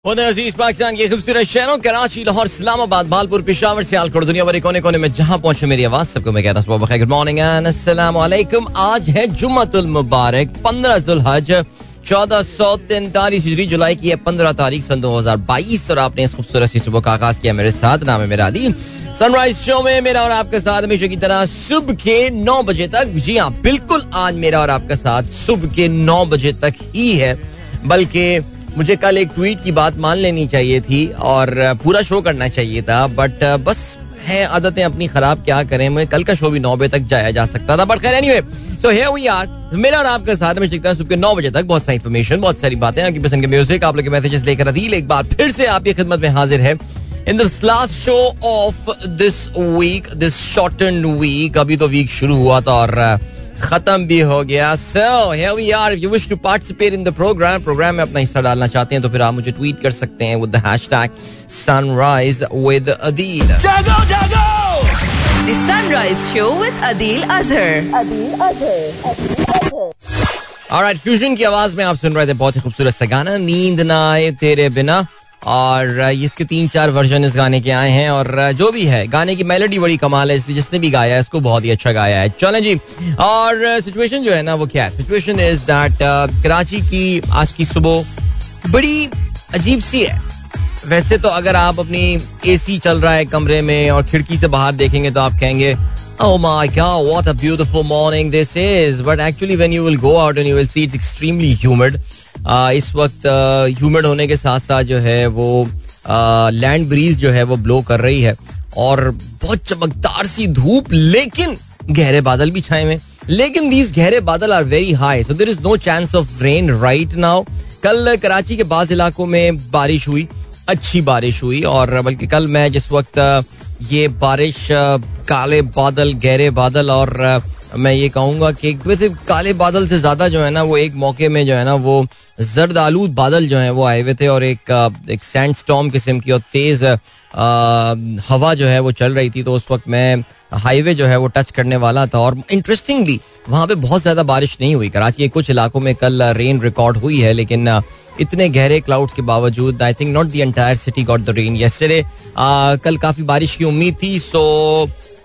के खूबसूरत शहरों, कराची, लाहौर, इस्लामाबाद बालपुर पिशावर, सियालकोट दुनिया भर कोने कोने में जहाँ पहुँचे मेरी आवाज़, सबको मैं कहता हूँ गुड मॉर्निंग वालेकुम आज है जुम्मतुल मुबारक, पंद्रह जुलहज, चौदह सौ तैंतालीस जुलाई की है पंद्रह तारीख, सन दो हज़ार बाईस, और आपने इस खूबसूरत सुबह का आगाज़ किया मेरे साथ, नाम है मेरा अदी सनराइज शो में मेरा और आपके साथ हमेशा की तरह सुबह के नौ बजे तक। जी हाँ बिल्कुल आज मेरा और आपका साथ सुबह के नौ बजे तक ही है, बल्कि मुझे कल एक ट्वीट की बात मान लेनी चाहिए थी और पूरा शो करना चाहिए था बट बस है आदतें अपनी खराब क्या करें, मैं कल का शो भी नौ बजे तक जाया जा सकता था बट खैर anyway so here we are मेरा और आपके साथ, में शिकता सुबह नौ बजे तक बहुत सारी इन्फॉर्मेशन बहुत सारी बातें आपकी पसंद के म्यूज़िक आप लोग के मैसेजेस लेकर अदील एक बार फिर से आपकी खिदमत में हाजिर है। In this last show of this week this short week अभी तो वीक शुरू हुआ था और खत्म भी हो गया। So here we are you wish to participate in the programme programme में अपना हिस्सा डालना चाहते हैं तो फिर आप मुझे ट्वीट कर सकते हैं with the hashtag sunrise with Adeel जागो जागो! The Sunrise Show with Adil Azhar. Alright fusion की आवाज़ में आप सुन रहे थे बहुत ही खूबसूरत सा गाना नींद ना आए तेरे बिना। और इसके तीन चार वर्जन इस गाने के आए हैं और जो भी है गाने की मेलोडी बड़ी कमाल है इसलिए जिसने भी गाया है इसको बहुत ही अच्छा गाया है चलें जी और सिचुएशन जो है ना वो क्या है सिचुएशन इज़ दैट कराची की आज की सुबह बड़ी अजीब सी है वैसे तो अगर आप अपनी एसी चल रहा है कमरे में और खिड़की से बाहर देखेंगे तो आप कहेंगे Oh my god, what a beautiful morning this is. But actually when you will go out and you will see it's extremely humid. इस वक्त ह्यूमिड होने के साथ साथ जो है वो लैंड ब्रीज जो है वो ब्लो कर रही है। और बहुत चमकदार सी धूप, लेकिन गहरे बादल भी छाए हुए लेकिन दीज गहरे बादल are very high so there is no chance of rain right now कल कराची के बाद इलाकों में बारिश हुई, अच्छी बारिश हुई, और बल्कि कल मैं जिस वक्त ये बारिश काले बादल, गहरे बादल और मैं ये कहूँगा कि वैसे काले बादल से ज़्यादा जो है ना वो एक मौके में जो है ना वो जर्द आलूद बादल जो है वो आए हुए थे और एक एक सैंड स्टॉम किस्म की और तेज हवा जो है वो चल रही थी। तो उस वक्त मैं हाईवे जो है वो टच करने वाला था और इंटरेस्टिंगली वहाँ पे बहुत ज़्यादा बारिश नहीं हुई। कराची के कुछ इलाकों में कल रेन रिकॉर्ड हुई है, लेकिन इतने गहरे क्लाउड्स के बावजूद I think not the entire city got the rain yesterday कल काफ़ी बारिश की उम्मीद थी सो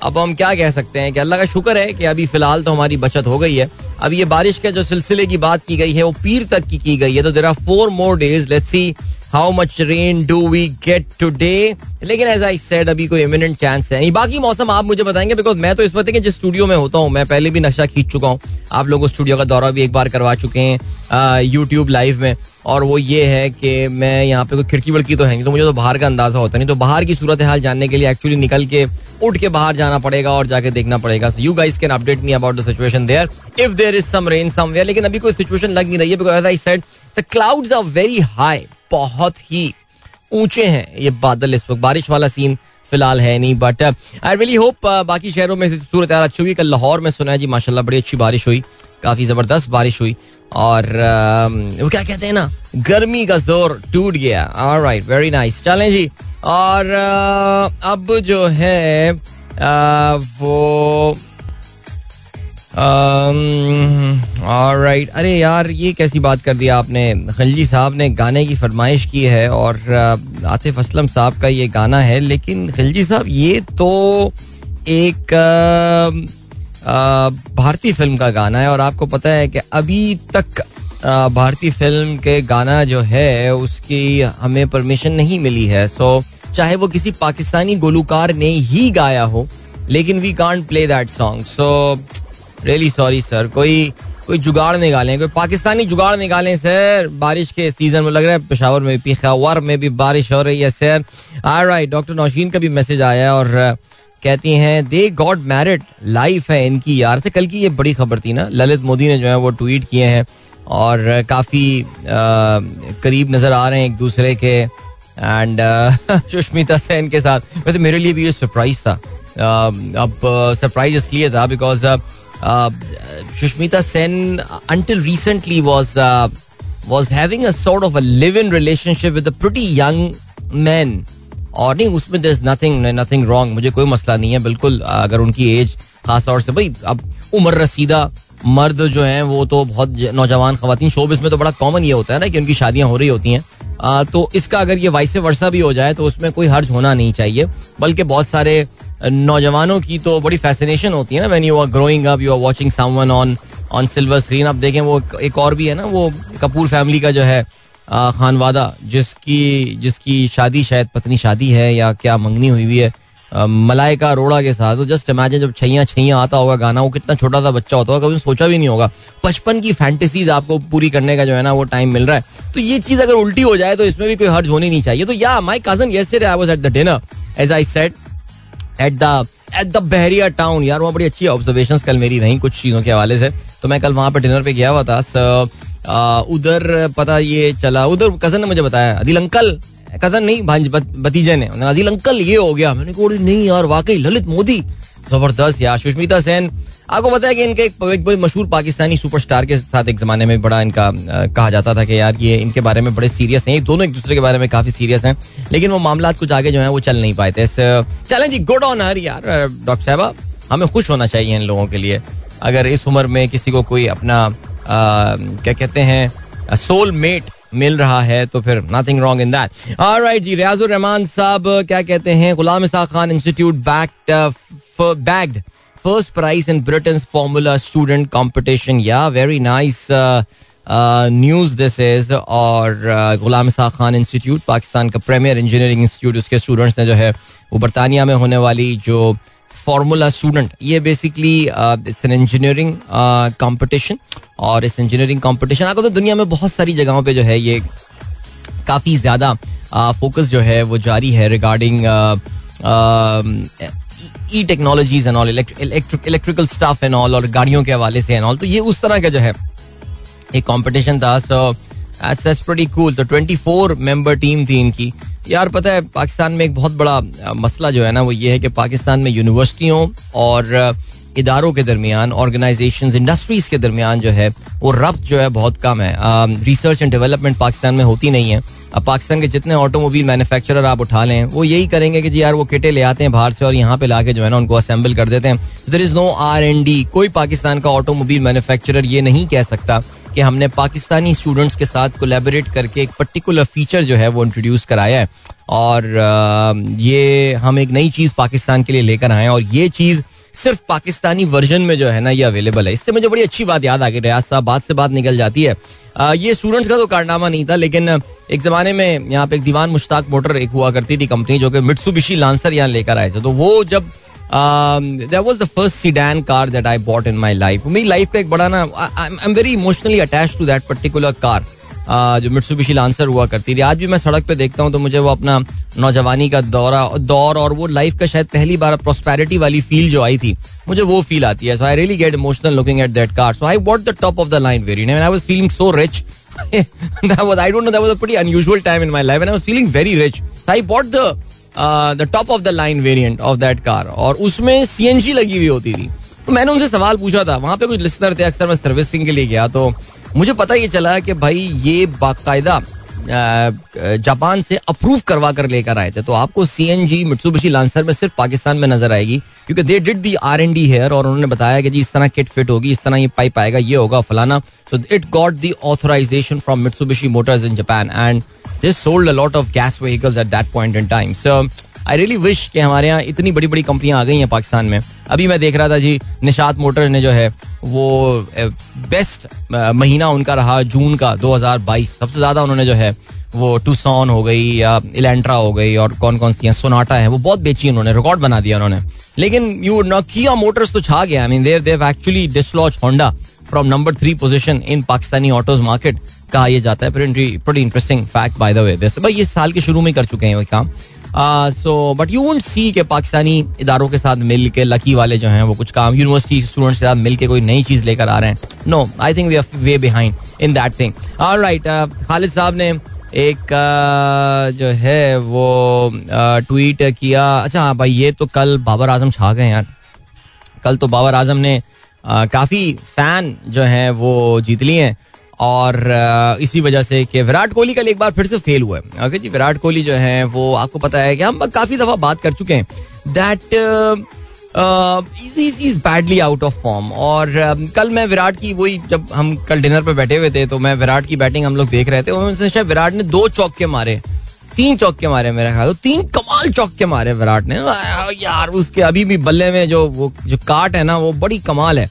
अब हम क्या कह सकते हैं कि अल्लाह का शुक्र है कि अभी फ़िलहाल तो हमारी बचत हो गई है। अब ये बारिश के जो सिलसिले की बात की गई है, वो पीर तक की की गई है। तो there are four more days let's see how much rain do we get today लेकिन एज आई सेड अभी कोई इमिनेंट चांस है नहीं। बाकी मौसम आप मुझे बताएँगे बिकॉज़ मैं तो इस वक्त जिस स्टूडियो में होता हूँ, मैं पहले भी नक्शा खींच चुका हूँ। आप लोगों स्टूडियो का दौरा भी एक बार करवा चुके हैं यूट्यूब लाइव में। और वो ये है कि मैं यहाँ पे कोई खिड़की वड़की तो है नहीं तो मुझे तो बाहर का अंदाज़ा होता नहीं। तो बाहर की सूरत हाल जानने के लिए एक्चुअली निकल के उठ के बाहर जाना पड़ेगा और जाके देखना पड़ेगा। So you guys can update me about the situation there if there is some rain somewhere लेकिन अभी कोई सिचुएशन लग नहीं रही है because I said the clouds are very high बहुत ही ऊँचे हैं ये बादल इस वक्त। बारिश वाला सीन फ़िलहाल है नहीं बट आई रियली होप बाकी शहरों में सूरत अच्छी हुई कल लाहौर में सुना है जी, माशाल्लाह बड़ी अच्छी बारिश हुई, काफ़ी ज़बरदस्त बारिश हुई और वो क्या कहते हैं ना, गर्मी का ज़ोर टूट गया। राइट वेरी नाइस चलें जी, और अब जो है वो राइट अरे यार, ये कैसी बात कर दिया आपने? खलजी साहब ने गाने की फरमाइश की है और आतिफ असलम साहब का ये गाना है, लेकिन खलजी साहब, ये तो एक भारतीय फ़िल्म का गाना है और आपको पता है कि अभी तक भारतीय फ़िल्म के गाना जो है, उसकी हमें परमिशन नहीं मिली है। सो चाहे वो किसी पाकिस्तानी गुलूकार ने ही गाया हो, लेकिन we can't play that song so really sorry sir कोई कोई जुगाड़ निकालें, कोई पाकिस्तानी जुगाड़ निकालें सर बारिश के सीज़न में लग रहा है, पेशावर में भी पिशावर में भी बारिश हो रही है sir are right doctor Nausheen का भी मैसेज आया है और कहती हैं, दे गॉड मैरिड लाइफ है इनकी यार. से कल की ये बड़ी खबर थी ना, ललित मोदी ने जो है वो ट्वीट किए हैं और काफ़ी करीब नज़र आ रहे हैं एक दूसरे के एंड सुष्मिता सेन के साथ। वैसे मेरे लिए भी ये सरप्राइज़ था। अब सरप्राइज़ इसलिए था because Sushmita Sen until recently was was having a sort of a live in relationship with pretty young man और नहीं उसमें there is nothing nothing wrong मुझे कोई मसला नहीं है बिल्कुल अगर उनकी एज खास तौर से भाई अब उम्र रसीदा मर्द जो हैं वो तो बहुत नौजवान खातन शोबिस में तो बड़ा कॉमन ये होता है ना कि उनकी शादियाँ हो रही होती हैं। आ, तो इसका अगर ये वाइस वर्षा भी हो जाए तो उसमें कोई हर्ज होना नहीं चाहिए। बल्कि बहुत सारे नौजवानों की तो बड़ी फैसिनेशन होती है ना when you are growing up you are watching someone on on silver screen आप देखें वो एक और भी है ना, वो कपूर फैमिली का जो है खानवादा, जिसकी जिसकी शादी शायद पत्नी शादी है या क्या मंगनी हुई हुई है मलाइका अरोड़ा के साथ तो जस्ट इमेजिन जब छैया छैया आता होगा गाना, वो कितना छोटा सा बच्चा होता होगा, कभी सोचा भी नहीं होगा। बचपन की फैंटेसीज आपको पूरी करने का जो है ना, वो टाइम मिल रहा है। तो ये चीज़ अगर उल्टी हो जाए तो इसमें भी कोई हर्ज होनी नहीं चाहिए। तो yeah my cousin yesterday I was at the dinner as I said at the at the Bahria Town यार, वहाँ बड़ी अच्छी ऑब्जर्वेशन कल मेरी रही कुछ चीज़ों के हवाले से। तो मैं कल वहाँ पर डिनर पे गया हुआ था। उधर पता ये चला। उधर कज़न ने मुझे बताया अदिल अंकल कज़न नहीं, भांज भतीजे ने। अदिल अंकल ये हो गया। मैंने कहा नहीं यार, वाकई, ललित मोदी। ज़बरदस्त यार सुष्मिता सेन। आपको पता है कि इनके एक बड़े मशहूर पाकिस्तानी सुपरस्टार के साथ एक जमाने में बड़ा इनका कहा जाता था कि यार ये इनके बारे में बड़े सीरियस हैं। दोनों एक दूसरे के बारे में काफ़ी सीरियस हैं। लेकिन वो मामला कुछ आगे जो है वो चल नहीं पाए थे। चलें जी गुड ऑन हर यार डॉक्टर साहबा। हमें खुश होना चाहिए इन लोगों के लिए। अगर इस उम्र में किसी को कोई अपना क्या कहते हैं सोल मेट मिल रहा है तो फिर nothing wrong in that right ji Riazur Rahman साहब, क्या कहते हैं? Ghulam Isa Khan institute backed bagged first prize in Britain formula student competition yeah very nice news this is और गुलाम इसा खान इंस्टीट्यूट पाकिस्तान का प्रीमियर इंजीनियरिंग इंस्टीट्यूट उसके students ने जो है, वो बरतानिया में होने वाली जो फार्मूला स्टूडेंट ये basically it's an engineering competition और इस इंजीनियरिंग कंपटीशन आपको तो दुनिया में बहुत सारी जगहों पे जो है ये काफ़ी ज़्यादा फोकस uh, जो है वो जारी है regarding E technologies and all electrical staff and all और गाड़ियों के हवाले से एंड ऑल तो ये उस तरह का जो है एक कंपटीशन था। सो दैट्स प्रीटी कूल तो 24 मेंबर टीम थी इनकी। यार पता है पाकिस्तान में एक बहुत बड़ा मसला जो है ना वो ये है कि पाकिस्तान में यूनिवर्सिटियों और इदारों के दरमियान ऑर्गेनाइजेशन इंडस्ट्रीज़ के दरमियान जो है, वो रब्त जो है बहुत कम है। रिसर्च एंड डेवलपमेंट पाकिस्तान में होती नहीं है। अब पाकिस्तान के जितने ऑटोमोबाइल मैन्युफैक्चरर आप उठा लें, वो यही करेंगे कि जी यार, वो किटे ले आते हैं बाहर से और यहाँ पे लाके जो है ना, उनको असेंबल कर देते हैं। There is no R and D कोई पाकिस्तान का ऑटोमोबाइल मैन्युफैक्चरर ये नहीं कह सकता कि हमने पाकिस्तानी स्टूडेंट्स के साथ कोलेबोरेट करके एक पर्टिकुलर फीचर जो है वो इंट्रोड्यूस कराया है। और ये हम एक नई चीज़ पाकिस्तान के लिए लेकर आए हैं और ये चीज़ सिर्फ़ पाकिस्तानी वर्जन में जो है ना ये अवेलेबल है। इससे मुझे बड़ी अच्छी बात याद आ गई। रियाज साहब बात से बात निकल जाती है। आ, ये स्टूडेंट्स का तो कारनामा नहीं था लेकिन एक जमाने में यहाँ पे एक दीवान मुश्ताक मोटर एक हुआ करती थी कंपनी जो कि मिट्सुबिशी लांसर यहाँ लेकर आए थे। तो वो जब that was the first sedan car that I bought in my life मेरी लाइफ का एक बड़ा ना I am very emotionally attach to that particular car जो मिट्सुबिशी लांसर हुआ करती थी। आज भी मैं सड़क पे देखता हूँ तो मुझे वो अपना नौजवानी का दौरा, दौर और वो लाइफ का शायद पहली बार प्रोस्पेरिटी वाली फील जो आई थी, मुझे वो फील आती है। So I really get emotional looking at that car so I bought the top of the line very I was feeling so rich that was, I don't know, that was a pretty unusual time in my life, and I was feeling very rich. So I bought the the top of the line variant of that car और उसमें CNG लगी हुई होती थी। तो मैंने उनसे सवाल पूछा था। वहाँ पे कुछ लिस्नर थे, अक्सर मैं सर्विसिंग के लिए गया तो मुझे पता ये चला कि भाई ये बाकायदा जापान से अप्रूव करवा कर लेकर आए थे। तो आपको C N G Mitsubishi Lancer में सिर्फ़ पाकिस्तान में नज़र आएगी, क्योंकि they did the R and D here और उन्होंने बताया कि जी इस तरह किट फिट होगी, इस तरह ये पाइप आएगा, ये होगा फलाना। So it got the authorisation from Mitsubishi Motors in Japan and this sold a lot of gas vehicles at that point in time so I really wish कि हमारे यहाँ इतनी बड़ी बड़ी कंपनियाँ आ गई हैं पाकिस्तान में। अभी मैं देख रहा था जी, निशात मोटर ने जो है, वो बेस्ट महीना उनका रहा जून का 2022 सबसे ज़्यादा उन्होंने जो है, वो टूसॉन हो गई या इलेंट्रा हो गई और कौन कौन सी सोनाटा है, वो बहुत बेची उन्होंने रिकॉर्ड बना दिया उन्होंने। लेकिन यू नोकिया मोटर्स तो छा गया। I mean they've actually dislodge Honda from number three position in Pakistani autos market कहा यह जाता है। Interesting fact by the way this भाई ये साल के शुरू में कर चुके हैं वो काम। So but you won't see के पाकिस्तानी इदारों के साथ मिल के लकी वाले जो हैं वो कुछ काम यूनिवर्सिटी स्टूडेंट्स के साथ मिल के कोई नई चीज़ लेकर आ रहे हैं। No I think we are way behind in that thing right Khalid sahab ने एक uh, जो है वो ट्वीट uh, किया। अच्छा हाँ भाई ये तो कल बाबर आज़म छा गए यार। कल तो बाबर आज़म ने uh, काफ़ी फ़ैन जो है वो जीत लिए हैं। और इसी वजह से कि विराट कोहली कल एक बार फिर से फेल हुआ है। ओके जी, विराट कोहली जो है, वो आपको पता है कि हम काफ़ी दफ़ा बात कर चुके हैं that is badly out of form और कल मैं विराट की वही जब हम कल डिनर पे बैठे हुए थे तो मैं विराट की बैटिंग हम लोग देख रहे थे उन्होंने शायद विराट ने दो चौके मारे, तीन चौके मारे मेरे ख्याल तो तीन कमाल चौके मारे विराट ने। यार, उसके अभी भी बल्ले में जो, वो, जो काट है ना, वो बड़ी कमाल है।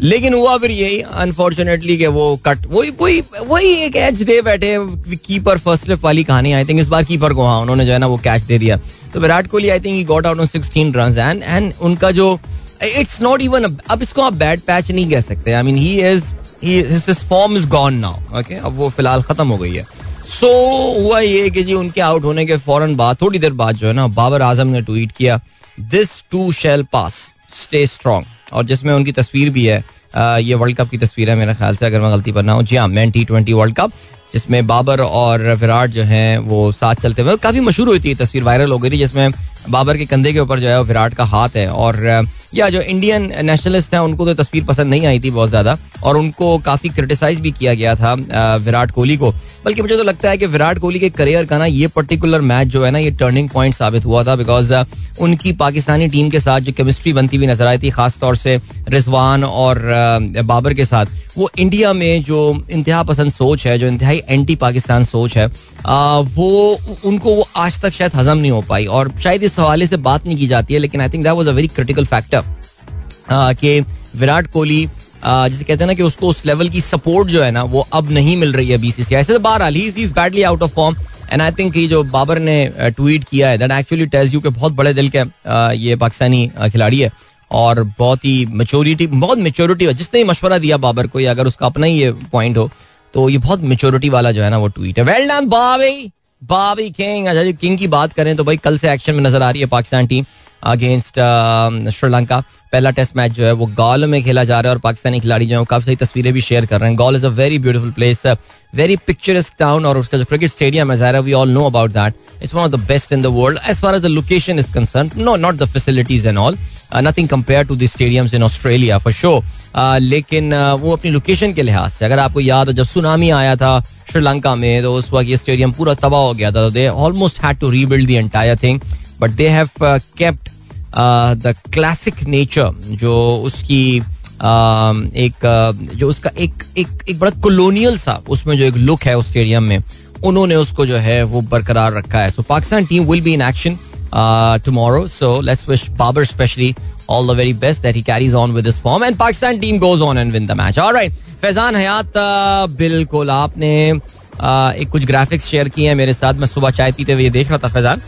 लेकिन हुआ फिर यही अनफॉर्चुनेटली के वो कट वही वही वही एक एज दे बैठे कीपर फ़र्स्ट वाली कहानी। आई थिंक इस बार कीपर को हाँ उन्होंने जो है ना वो कैच दे दिया। तो Virat Kohli I think got out on 16 run and and उनका जो इट्स नॉट इवन अब इसको आप बैड पैच नहीं कह सकते। I mean he is form is gone now okay अब वो फ़िलहाल खत्म हो गई है। सो so, हुआ ये कि जी उनके आउट होने के फ़ौरन बाद थोड़ी देर बाद जो है ना बाबर आज़म ने ट्वीट किया this too shall pass stay strong और जिसमें उनकी तस्वीर भी है ये वर्ल्ड कप की तस्वीर है मेरे ख्याल से, अगर मैं गलती पर ना हूँ। जी हाँ man T twenty world cup जिसमें बाबर और विराट जो हैं, वो साथ चलते हुए काफ़ी मशहूर हुई थी तस्वीर वायरल हो गई थी, जिसमें बाबर के कंधे के ऊपर जो है विराट का हाथ है, और, या जो इंडियन नेशनलिस्ट हैं, उनको तो तस्वीर पसंद नहीं आई थी बहुत ज़्यादा, और उनको काफ़ी क्रिटिसाइज भी किया गया था विराट कोहली को। बल्कि मुझे तो लगता है कि विराट कोहली के करियर का ना ये पर्टिकुलर मैच जो है ना, ये टर्निंग पॉइंट साबित हुआ था बिकॉज़ उनकी पाकिस्तानी टीम के साथ जो केमिस्ट्री बनती हुई नज़र आई थी, खासतौर से रिजवान और बाबर के साथ, वो इंडिया में जो इंतहा पसंद सोच है, जो इंतहाई एंटी पाकिस्तान सोच है वो, उनको वो आज तक शायद हजम नहीं हो पाई और शायद इस हवाले से बात नहीं की जाती है, लेकिन I think that was a very critical factor कि विराट कोहली जिसे कहते हैं ना कि उसको उस लेवल की सपोर्ट जो है ना, वो अब नहीं मिल रही है बीसीसीआई से बहरहाल he is badly out of form and I think जो बाबर ने ट्वीट किया है दैट एक्चुअली टेल्स यू के बहुत बड़े दिल के ये पाकिस्तानी खिलाड़ी है और बहुत ही मेच्योरिटी बहुत मेच्योरिटी जिसने मशवरा दिया बाबर को, या अगर उसका अपना ही ये पॉइंट हो तो ये बहुत मेच्योरिटी वाला जो है ना वो ट्वीट है। वेल डन बाबी बाबी किंग अच्छा जी किंग की बात करें तो भाई कल से एक्शन में नज़र आ रही है पाकिस्तान टीम अगेंस्ट श्रीलंका पहला टेस्ट मैच जो है वो गॉल में खेला जा रहा है और पाकिस्तानी खिलाड़ी जो है काफ़ी सारी तस्वीरें भी शेयर कर रहे हैं। Galle is a very beautiful place very picturesque town और उसका जो क्रिकेट स्टेडियम है ज़ाहिर we all know about that it's one of the best in the world as far as the location is concern no not the facilities and all nothing compare to the stadiums in Australia for sure लेकिन uh, वो अपनी location के लिहाज से अगर आपको याद हो जब सुनामी आया था श्रीलंका में तो उस वक्त ये स्टेडियम पूरा तबाह हो गया था। They almost had to rebuild the entire thing but they have kept the classic nature जो उसकी एक जो उसका एक एक एक बड़ा कॉलोनियल सा उसमें जो एक लुक है उस स्टेडियम में, उन्होंने उसको जो है वो बरकरार रखा है so Pakistan team will be in action tomorrow. So, let's wish Babar especially all the very best that he carries on with his form and Pakistan team goes on and win the match. All right. Faizan Hayat बिल्कुल आपने एक कुछ graphics share किए हैं मेरे साथ मैं सुबह चाय पीते हुए देख रहा था फैजान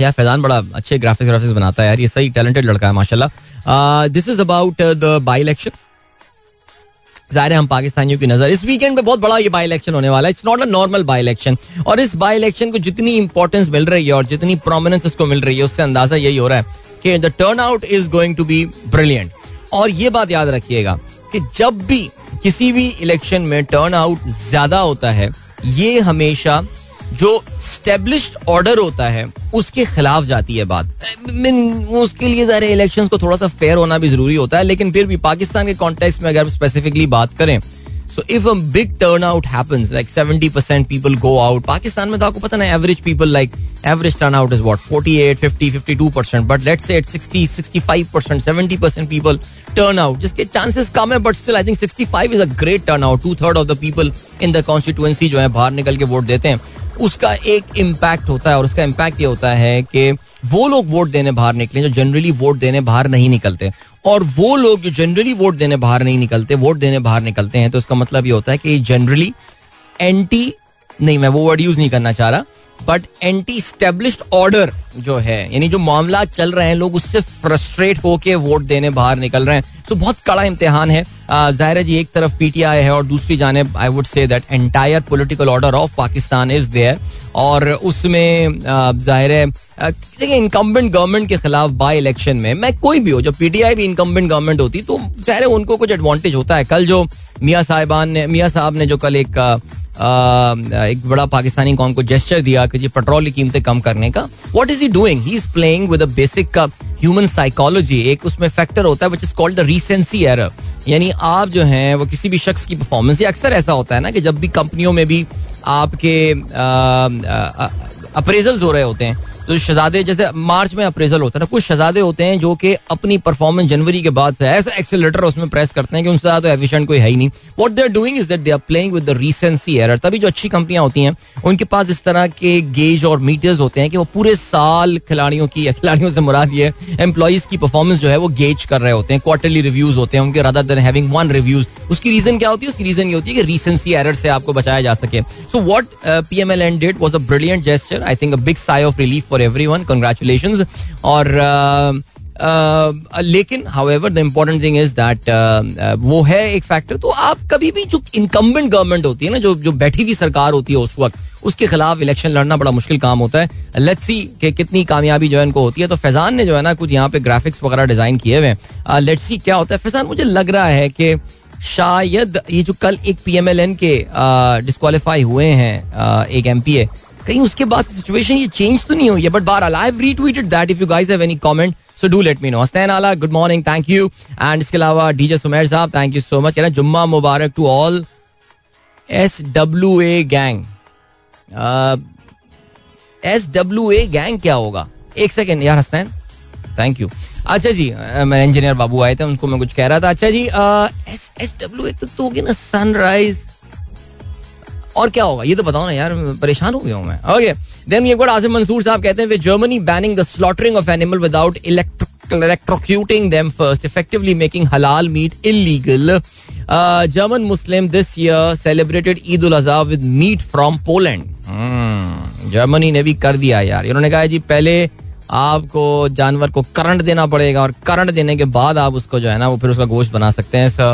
यार, फैजान बड़ा अच्छे ग्राफिक्स ग्राफिक्स बनाता है यार, ये सही टैलेंटेड लड़का है, माशाल्लाह। This is about the by election ज़ाहिर है, हम पाकिस्तानियों की नज़र, इस वीकेंड पे बहुत बड़ा ये बाई इलेक्शन होने वाला है। It's not a normal by election और इस बाई इलेक्शन को जितनी इंपॉर्टेंस मिल रही है और जितनी प्रोमिनेंस इसको मिल रही है, उससे अंदाज़ा यही हो रहा है कि the turn out is going to be brilliant और ये बात याद रखिएगा कि जब भी किसी भी इलेक्शन में टर्न आउट ज़्यादा होता है, ये हमेशा जो स्टेब्लिश्ड ऑर्डर होता है, उसके खिलाफ जाती है बात। उसके लिए ज़ाहिर इलेक्शन को थोड़ा सा फेयर होना भी ज़रूरी होता है, लेकिन फिर भी पाकिस्तान के कॉन्टेक्स्ट में अगर स्पेसिफिकली बात करें so if a big turn out happens like 70 percent people go out Pakistan में तो आपको पता ना average people like average turn out is what 48 50 52 percent but let's say 60 65 percent 70 percent people turn out जिसके chances कम है but still I think 65 is a great turn out two third of the people in the constituency जो है, बाहर निकल के vote देते हैं। उसका एक इम्पैक्ट होता है और उसका इम्पैक्ट ये होता है कि वो लोग वोट देने बाहर निकले जो जनरली वोट देने बाहर नहीं निकलते। और वो लोग जो जनरली वोट देने बाहर नहीं निकलते, वोट देने बाहर निकलते हैं तो उसका मतलब ये होता है कि जनरली एंटी नहीं, मैं वो वर्ड यूज़ नहीं करना चाह रहा बट एंटी स्टेब्लिश ऑर्डर जो है, यानी जो मामला चल रहे हैं, लोग उससे फ्रस्ट्रेट होके वोट देने बाहर निकल रहे हैं। तो बहुत कड़ा इम्तिहान है। ज़ाहिर है जी, एक तरफ़ पीटीआई है और दूसरी जानब I would say that entire political order of Pakistan is there और उसमें ज़ाहिर है देखिए इनकम्बेंट गवर्नमेंट के खिलाफ बाई इलेक्शन में, मैं कोई भी हो, जब पीटीआई भी इनकम्बेंट गवर्नमेंट होती तो ज़ाहिर है उनको कुछ एडवांटेज होता है। कल जो मियाँ साहिबान ने, मियाँ साहब ने जो कल एक एक बड़ा पाकिस्तानी कौन को जेस्टर दिया कि जी पेट्रोल की कीमतें कम करने का। What is he doing he is playing with basic human psychology एक उसमें फैक्टर होता है which is called the recency error यानी आप जो हैं, वो किसी भी शख्स की परफॉर्मेंस या अक्सर ऐसा होता है ना कि जब भी कंपनियों में भी आपके अप्रेजल्स हो रहे होते हैं तो शहजादे, जैसे मार्च में अप्रेजल होता है ना, कुछ शहजादे होते हैं जो कि अपनी परफॉर्मेंस जनवरी के बाद से ऐसा एक्सेलेटर उसमें प्रेस करते हैं कि उनसे ज़्यादा तो एफिशिएंट कोई है ही नहीं। What they are doing is that they are playing with the recency error तभी जो अच्छी कंपनियाँ होती हैं, उनके पास इस तरह के गेज और मीटर्स होते हैं कि वो पूरे साल खिलाड़ियों की खिलाड़ियों से मुराद ये एम्प्लॉज की परफॉर्मेंस जो है वो गेज कर रहे होते हैं। क्वार्टरली रिव्यूज़ होते हैं उनके rather than having one reviews उसकी रीजन क्या होती है? उसकी रीजन ये होती है कि रीसेंसी एरर से आपको बचाया जा सके। So what P M L N did was a brilliant gesture I think a big sigh of relief for everyone congratulation और uh, uh, लेकिन however the important thing is that वो है एक फैक्टर तो आप कभी भी जो इनकम्बेंट गवर्नमेंट होती है ना जो जो बैठी हुई सरकार होती है उस वक्त उसके खिलाफ इलेक्शन लड़ना बड़ा मुश्किल काम होता है। लेट्स सी कि कितनी कामयाबी जो है इनको होती है। तो फैजान ने जो है ना कुछ यहाँ पे ग्राफिक्स वगैरह डिज़ाइन किए हुए लेट्स सी क्या होता है। फैजान मुझे लग रहा है कि शायद ये जो कल एक पीएमएलएन के डिस्कालीफाई हुए हैं एक एमपीए कहीं उसके बाद सिचुएशन ये चेंज तो नहीं हुई है but bar I have retweeted that if you guys have any comment so do let me know Hasnain Aala good morning thank you and इसके अलावा डीजे सुमेर साहब थैंक यू सो मच कहना जुम्मा मुबारक to all S W A gang S W A gang क्या होगा? एक second यार Hasnain thank you अच्छा जी मैं इंजीनियर बाबू आए थे, उनको मैं कुछ कह रहा था। अच्छा जी एस एस डब्ल्यू एक तो होगी ना सनराइज और क्या होगा ये तो बताओ ना यार परेशान हो गया मैं ओके देन ये गुड आसिम मंसूर साहब कहते हैं Germany banning the slaughtering of animal without electrocuting them first, effectively making halal meat illegal. Uh, German Muslim this year celebrated Eid ul Azha with meat from Poland. Germany ने भी कर दिया यार इन्होंने कहा जी पहले आपको जानवर को करंट देना पड़ेगा और करंट देने के बाद आप उसको जो है ना वो फिर उसका गोश्त बना सकते हैं सो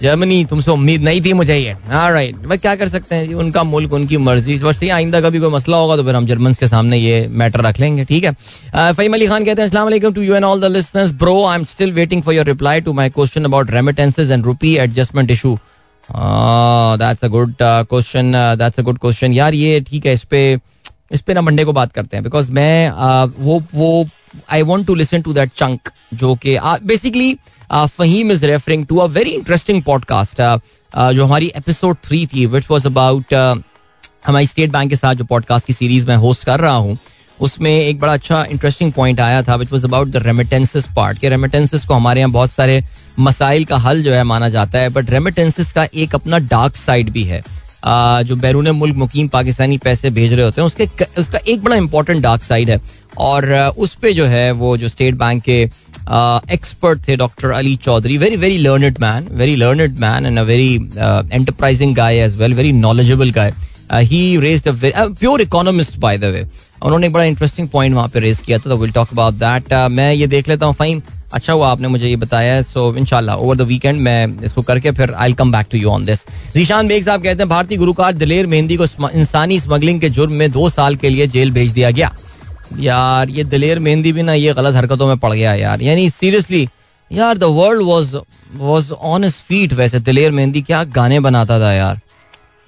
जर्मनी तुमसे उम्मीद नहीं थी मुझे ये। राइट भाई क्या कर सकते हैं? उनका मुल्क उनकी मर्ज़ी। बस ये आइंदा कभी कोई मसला होगा तो फिर हम जर्मन के सामने ये मैटर रख लेंगे ठीक है? फहीम अली खान कहते हैं to you and all the listeners bro I am still waiting for your reply to my question about remittances and rupee adjustment issue that's a good question that's a good question यार ये ठीक है इस पे इस पे ना Monday को बात करते हैं बिकॉज़ मैं uh, वो वो I want to listen to that chunk जो कि basically Faheem is referring to a very interesting podcast जो हमारी एपिसोड थ्री थी विच वॉज़ अबाउट हमारी स्टेट बैंक के साथ जो पॉडकास्ट की सीरीज़ में होस्ट कर रहा हूँ उसमें एक बड़ा अच्छा इंटरेस्टिंग पॉइंट आया था which was about the remittances part के रेमिटेंसेस को हमारे यहाँ बहुत सारे मसाइल का हल जो है माना जाता है बट रेमिटेंसिस का एक अपना डार्क साइड भी है। Uh, जो बैरून मुल्क मुकीम पाकिस्तानी पैसे भेज रहे होते हैं उसके उसका एक बड़ा इंपॉर्टेंट डार्क साइड है। और उस पर जो है वो जो स्टेट बैंक के एक्सपर्ट थे doctor Ali Chaudhry very very learned man very learned man and a very enterprising guy as well very knowledgeable guy he raise pure economist by the way उन्होंने एक बड़ा इंटरेस्टिंग पॉइंट वहाँ पे raise किया था will talk about that मैं ये देख लेता हूँ फाइन अच्छा हुआ आपने मुझे ये बताया सो इनशाला ओवर द वीकेंड मैं इसको करके फिर I come back to you on this Zeeshan Baig sahab कहते हैं, भारतीय गुरुकार दिलेर मेहंदी को इंसानी स्मगलिंग के जुर्म में दो साल के लिए जेल भेज दिया गया। यार, ये दिलेर मेहंदी भी ना, ये गलत हरकतों में पड़ गया यार। यानी सीरियसली यार the world was was on his feet वैसे, दिलेर मेहंदी क्या गाने बनाता था यार।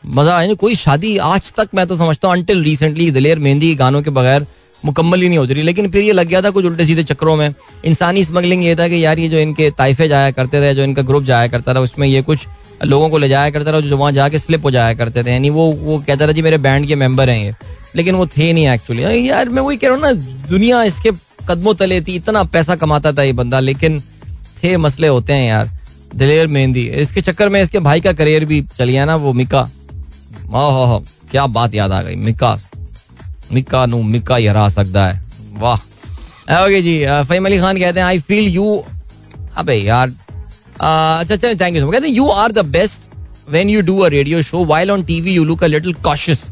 मज़ा यानी कोई शादी आज तक मैं तो समझता हूँ अनटिल रिसेंटली दिलेर मेहंदी गानों के बगैर मुकम्मल ही नहीं होती रही लेकिन फिर ये लग गया था कुछ उल्टे सीधे चक्रों में। इंसानी स्मगलिंग ये था कि यार, ये जो इनके ताइफे जाया करते थे, जो इनका ग्रुप जाया करता था, उसमें ये कुछ लोगों को ले जाया करता था, जो वहाँ जाके स्लिप हो जाया करते थे। यानी वो वो कहता था, जी मेरे बैंड के मेंबर हैं ये। लेकिन वो थे नहीं एक्चुअली यार, मैं वही कह रहा हूँ ना, दुनिया इसके कदमों तले थी, इतना पैसा कमाता था ये बंदा, लेकिन थे, मसले होते हैं यार। दिलेर मेहंदी, इसके चक्कर में इसके भाई का करियर भी चल गया ना वो, मिका। हो हो क्या बात याद आ गई, मिका। मिका नु, मिका ही हरा सकता है। वाह। ओके जी फहीम अली खान कहते हैं आई फील यू अबे यार अच्छा अच्छा थैंक यू कहते हैं you are the best when you do a radio show while on TV you look a little cautious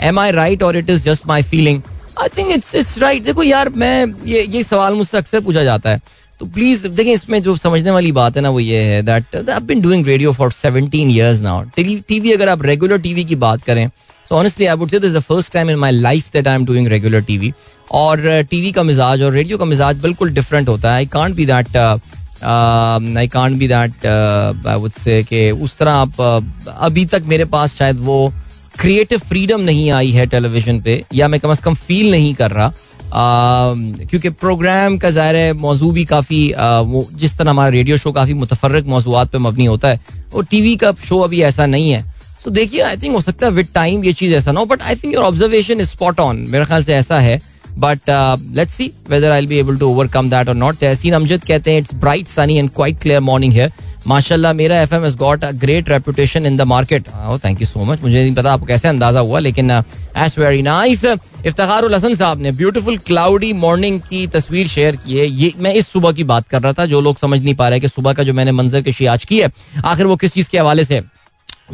am I right और it is just my feeling I think it's it's right देखो यार मैं ये ये सवाल मुझसे अक्सर पूछा जाता है। तो प्लीज़ देखिए इसमें जो समझने वाली बात है ना वो ये है that I been doing radio for 17 years now TV अगर आप रेगुलर टीवी की बात करें so honestly I would say this the first time in my life that I am doing regular TV और टीवी uh, का मिजाज और radio का मिजाज बिल्कुल डिफरेंट होता है। I can't be that I can't be that I would say उस तरह आप uh, अभी तक मेरे पास शायद वो क्रिएटिव फ्रीडम नहीं आई है टेलीविज़न पे, या मैं कम अज कम फील नहीं कर रहा। क्योंकि प्रोग्राम का ज़ाहिर है, मौजू भी काफ़ी वो जिस तरह हमारा रेडियो शो काफ़ी मुतफरक मौजूद पर मबनी होता है, और टी वी का शो अभी ऐसा नहीं है। तो देखिए आई थिंक हो सकता है विद टाइम ये चीज़ ऐसा ना हो but I think your observation is spot on मेरे ख्याल से ऐसा है। But let's see whether I be able to overcome that और नॉट तहसीन अमजद कहते हैं it's bright sunny and quite clear morning है माशाल्लाह मेरा F M has got a great reputation in the market thank you so much मुझे नहीं पता आपको कैसे अंदाज़ा हुआ लेकिन एज वेरी नाइस इफ्तार साहब ने ब्यूटीफुल क्लाउडी मॉर्निंग की तस्वीर शेयर की है। ये मैं इस सुबह की बात कर रहा था जो लोग समझ नहीं पा रहे कि सुबह का जो मैंने मंजर की आज की है आखिर वो किस चीज़ के हवाले से?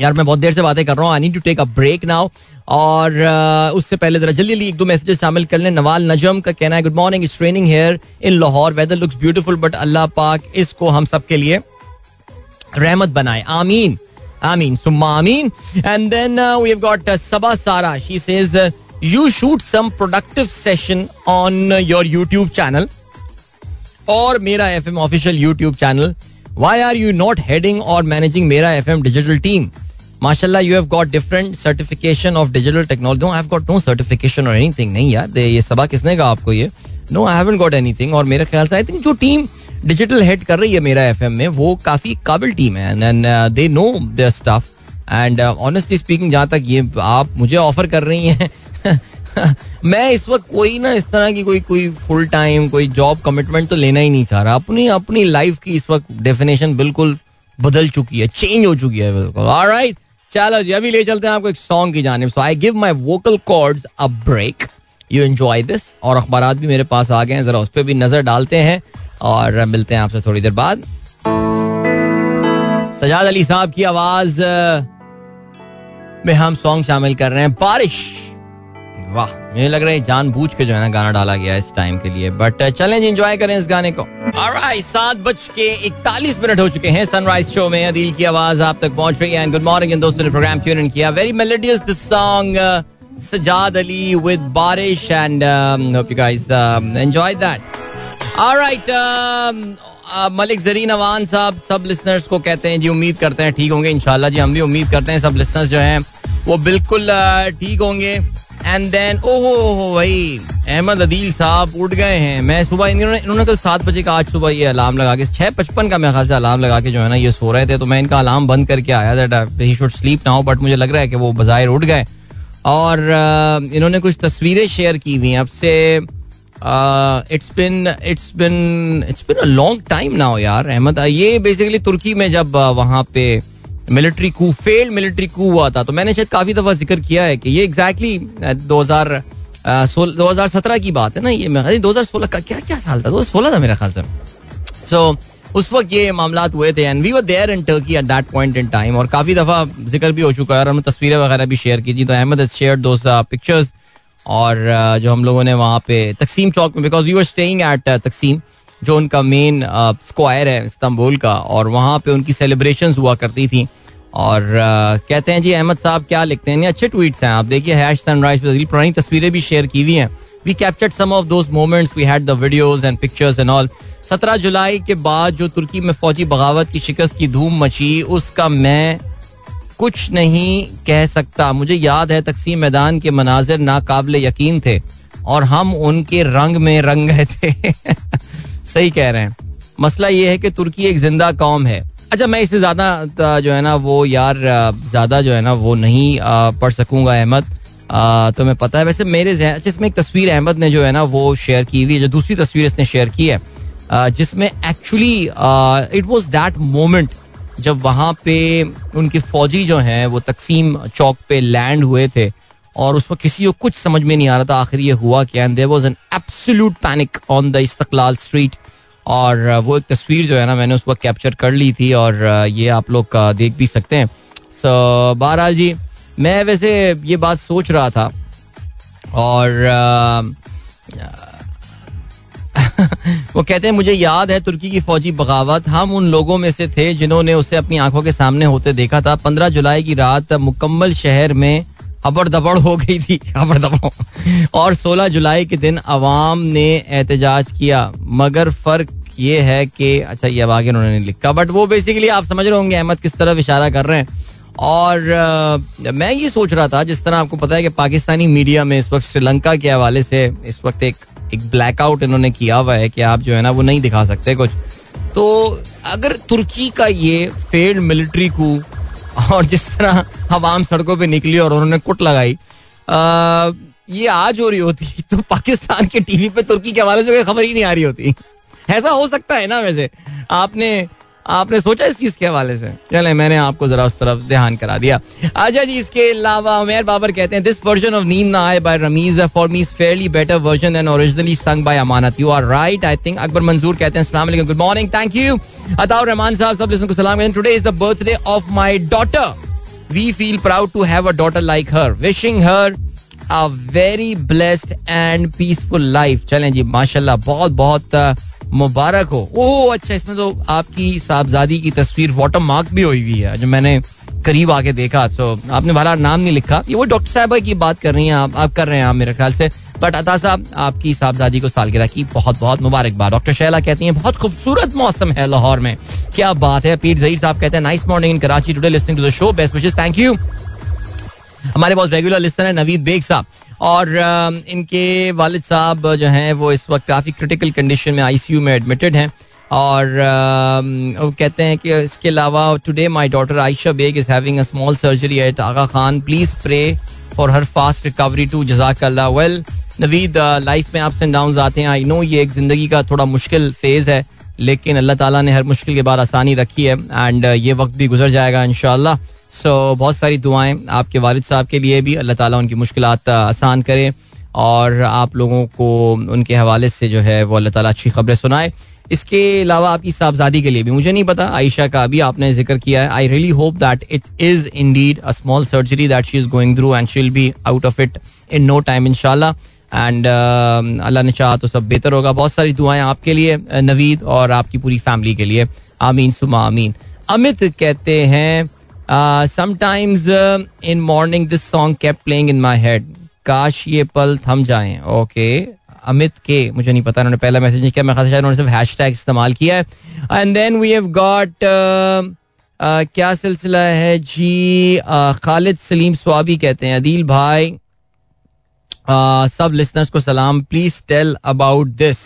यार मैं बहुत देर से बातें कर रहा हूँ। I need to take a break now और uh, उससे पहले जरा जल्दी जल्दी एक दो मैसेजेस शामिल कर लें। नवाल नजम का कहना है good morning is training here in Lahore weather looks beautiful but अल्लाह पाक इसको हम सब के लिए रहमत बनाए। आमीन। आमीन। सुम्मा आमीन। And then we have got Saba Sara. She says you shoot some productive session on your YouTube channel और मेरा F M official YouTube channel why are you not heading और मैनेजिंग मेरा एफ़ एम डिजिटल टीम माशाल्लाह you have got different certification of digital technology I have got no certification और anything नहीं यार ये सबा किसने कहा आपको ये? No I haven't got anything और मेरे ख्याल से आई थिंक जो टीम डिजिटल हेड कर रही है मेरा एफएम में, वो काफ़ी काबिल टीम है they know their stuff and honestly speaking जहाँ तक ये, आप मुझे ऑफ़र कर रही हैं, मैं इस वक्त कोई ना इस तरह की कोई कोई फुल टाइम कोई जॉब कमिटमेंट तो लेना ही नहीं चाह रहा। अपनी अपनी लाइफ की इस वक्त डेफिनेशन बिल्कुल बदल चुकी है चेंज हो चुकी है बिल्कुल। राइट चलो जी, अभी ले चलते हैं आपको एक सॉन्ग की जाने so I give my vocal cords a break you enjoy this और अखबार भी मेरे पास आ गए हैं, जरा उस पर भी नज़र डालते हैं। और मिलते हैं आपसे थोड़ी देर बाद। सजाद अली साहब की आवाज़ में हम सॉन्ग शामिल कर रहे हैं, बारिश। वाह, मुझे लग रहा है जान बूझ के जो है ना गाना डाला गया इस टाइम के लिए बट चलें एंजॉय करें इस गाने को। सात बज के इकतालीस मिनट हो चुके हैं सनराइज शो में। अदील की आवाज़ आप तक पहुँच रही है गुड मॉर्निंग दोस्तों ने प्रोग्राम ट्यून इन किया। Very melodious this song Sajjad Ali with Baarish and hope you guys enjoy that alright Malik Zareen Awan sahab, सब लिसनर्स को कहते हैं, जी उम्मीद करते हैं ठीक होंगे, इंशाल्लाह जी, हम भी उम्मीद करते हैं सब लिसनर्स जो हैं, वो बिल्कुल ठीक होंगे। एंड देन ओहो भाई, अहमद अदील साहब उठ गए हैं। मैं सुबह, इन्होंने इन्होंने कल सात बजे का आज सुबह ये अलार्म लगा के, छह पचपन का मेरे ख्याल से अलार्म लगा के जो है ना, ये सो रहे थे तो मैं इनका अलार्म बंद करके आया that he should sleep now but मुझे लग रहा है कि वो बाहर उठ गए। और इन्होंने कुछ तस्वीरें शेयर की हुई हैं। अब से it's been it's been it's been a long time now यार अहमद ये बेसिकली तुर्की में जब वहाँ पे military coup failed military coup हुआ था तो मैंने शायद काफ़ी दफ़ा ज़िक्र किया है कि ये एग्जैक्टली दो हज़ार दो हज़ार सत्रह की बात है ना ये दो हज़ार सोलह का क्या क्या साल था दो हज़ार सोलह था मेरा ख्याल से सो उस वक्त ये मामला हुए थे and we were there in Turkey at that point in time और काफ़ी दफ़ा ज़िक्र भी हो चुका है और हमने तस्वीरें वगैरह भी शेयर की थी तो अहमद शेयर दो पिक्चर्स और जो हम लोगों ने वहाँ पे तकसीम चौक में because you are staying at Taksim, जो उनका मेन स्क्वायर है इस्तांबुल का, और वहाँ पे उनकी सेलिब्रेशन हुआ करती थी। और कहते हैं, जी, अहमद साहब क्या लिखते हैं? अच्छे ट्वीट्स हैं, आप देखिए हैश सनराइज पुरानी तस्वीरें भी शेयर की हुई हैं। We captured some of those moments we had the videos and pictures and all सत्रह जुलाई के बाद जो तुर्की में फौजी बगावत की शिकस्त की धूम मची, उसका मैं कुछ नहीं कह सकता। मुझे याद है तकसीम मैदान के मनाजिर नाकाबले यकीन थे और हम उनके रंग में रंग गए थे। सही कह रहे हैं। मसला ये है कि तुर्की एक ज़िंदा कौम है। अच्छा मैं इससे ज़्यादा जो है ना, वो यार ज़्यादा जो है ना, वो नहीं पढ़ सकूँगा अहमद। तो मैं पता है, वैसे मेरे अच्छा इसमें एक तस्वीर अहमद ने जो है ना, वो शेयर की हुई है, जो दूसरी तस्वीर इसने शेयर की है। जिसमें actually it was that moment जब वहाँ पे उनके फौजी जो हैं, वो तकसीम चौक पे लैंड हुए थे और उस वक्त किसी को कुछ समझ में नहीं आ रहा था, आखिर ये हुआ क्या? And there was an absolute panic on the Istiklal street और वो एक तस्वीर जो है ना, मैंने उस वक्त कैप्चर कर ली थी और ये आप लोग देख भी सकते हैं। सो बहरहाल जी, मैं वैसे ये बात सोच रहा था और वो कहते हैं मुझे याद है तुर्की की फौजी बगावत। हम उन लोगों में से थे जिन्होंने उसे अपनी आँखों के सामने होते देखा था। पंद्रह जुलाई की रात मुकम्मल शहर में हबड़ दबड़ हो गई थी। अबड़ दबड़ और सोलह जुलाई के दिन अवाम ने एहतजाज किया। मगर फ़र्क ये है कि अच्छा ये आगे उन्होंने लिखा बट वो बेसिकली आप समझ रहे होंगे अहमद किस तरफ़ इशारा कर रहे हैं। और आ, मैं ये सोच रहा था जिस तरह आपको पता है कि पाकिस्तानी मीडिया में इस वक्त श्रीलंका के हवाले से इस वक्त एक एक ब्लैकआउट इन्होंने किया हुआ है कि आप जो है ना, वो नहीं दिखा सकते कुछ। तो अगर तुर्की का ये फेल्ड मिलिट्री को और जिस तरह हवाम सड़कों पे निकली और उन्होंने कुट लगाई ये आज हो रही होती तो पाकिस्तान के टीवी पे तुर्की के हवाले से कोई खबर ही नहीं आ रही होती। ऐसा हो सकता है ना वैसे। आपने आपने सोचा इस चीज़ के हवाले से? चले, मैंने आपको जरा उस तरफ़ ध्यान करा दिया। अच्छा जी, इसके अलावा उमेर बाबर कहते हैं दिस वर्जन ऑफ़ नींद ना आए by Rameez for me is fairly better version and originally sung by Amanat you are right I think Akbar Manzoor कहते हैं अस्सलाम वालेकुम good morning thank you Ataur Rahman साहब, सब लिसन को सलाम today is the birthday of my daughter we feel proud to have a daughter like her wishing her a very blessed and peaceful life चलें जी, माशाल्लाह बहुत बहुत मुबारक हो। ओह अच्छा इसमें तो आपकी साहबजादी की तस्वीर वाटर मार्क भी हुई हुई है, जो मैंने करीब आके देखा। तो आपने भला नाम नहीं लिखा। ये वो डॉक्टर साहब की बात कर रही हैं आप आप कर रहे हैं आप मेरे ख्याल से। बट अता साहब, आपकी साहबजादी को सालगिरह की बहुत बहुत मुबारकबाद। डॉक्टर शैला कहती हैं, बहुत खूबसूरत मौसम है लाहौर में। क्या बात है? पीर जहीर साहब कहते हैं nice morning in Karachi today listening to the show best wishes thank you हमारे बहुत रेगुलर लिस्टर है नवीद बेग साहब। और इनके वालिद साहब जो हैं, वो इस वक्त काफ़ी क्रिटिकल कंडीशन में आईसीयू में एडमिटेड हैं और वो कहते हैं कि इसके अलावा today my daughter Ayesha Baig is having a small surgery at Aga Khan please pray for her fast recovery too जजाक अल्लाह वेल नवीद लाइफ में अप्स एंड डाउन आते हैं। आई नो ये एक ज़िंदगी का थोड़ा मुश्किल फ़ेज़ है, लेकिन अल्लाह ताला ने हर मुश्किल के बाद आसानी रखी है एंड ये वक्त भी गुजर जाएगा इनशाला सो बहुत सारी दुआएँ आपके वालिद साहब के लिए भी। अल्लाह ताला उनकी मुश्किल आसान करे और आप लोगों को उनके हवाले से जो है वो अल्लाह ताला अच्छी खबरें सुनाए। इसके अलावा आपकी साहबजादी के लिए भी। मुझे नहीं पता, आयशा का अभी आपने ज़िक्र किया है। I really hope that it is indeed a small surgery that she is going through and she'll be out of it in no time इनशाला एंड अल्लाह ने चाह तो सब बेहतर होगा। बहुत सारी दुआएँ आपके लिए नवीद और आपकी पूरी फैमिली के लिए। आमीन सुमा आमीन। अमित कहते हैं sometimes in morning this song keeps playing in my head काश ये पल थम जाएँ। ओके अमित के मुझे नहीं पता उन्होंने पहला मैसेज नहीं किया। मैं खासा उन्होंने सिर्फ़ हैश टैग इस्तेमाल किया है। And then we have got क्या सिलसिला है? जी uh, खालिद सलीम स्वाबी कहते हैं अदील भाई uh, सब लिसनर्स को सलाम। प्लीज़ टेल अबाउट दिस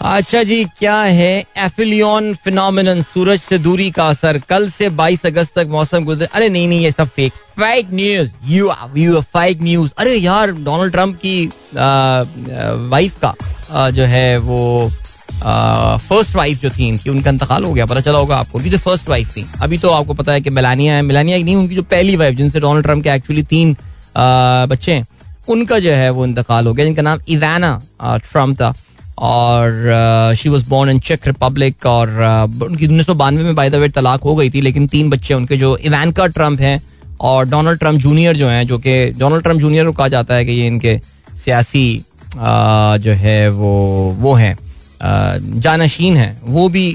अच्छा जी क्या है? एफिलियन फिनोमिनन सूरज से दूरी का असर। कल से 22 अगस्त तक मौसम गुजर अरे नहीं नहीं ये सब fake fake news you you fake news अरे यार डोनाल्ड ट्रंप की वाइफ का आ, जो है वो फ़र्स्ट वाइफ जो थी इनकी उनका इंतकाल हो गया पता चला होगा आपको। उनकी जो फ़र्स्ट वाइफ थी। अभी तो आपको पता है कि मेलानिया है। मिलानिया नहीं उनकी जो पहली वाइफ जिनसे डोनाल्ड ट्रंप के एक्चुअली तीन बच्चे हैं उनका जो है वो इंतकाल हो गया जिनका नाम इवाना ट्रंप था। और शी वॉज़ बोर्न इन चेक रिपब्लिक और uh, उनकी उन्नीस सौ बानवे में बाय द तलाक हो गई थी लेकिन तीन बच्चे उनके जो इवानका ट्रंप हैं और डोनाल्ड ट्रंप जूनियर जो हैं जो कि डोनाल्ड ट्रंप जूनियर को कहा जाता है कि ये इनके सियासी uh, जो है वो वो हैं। Uh, जानशीन हैं। वो भी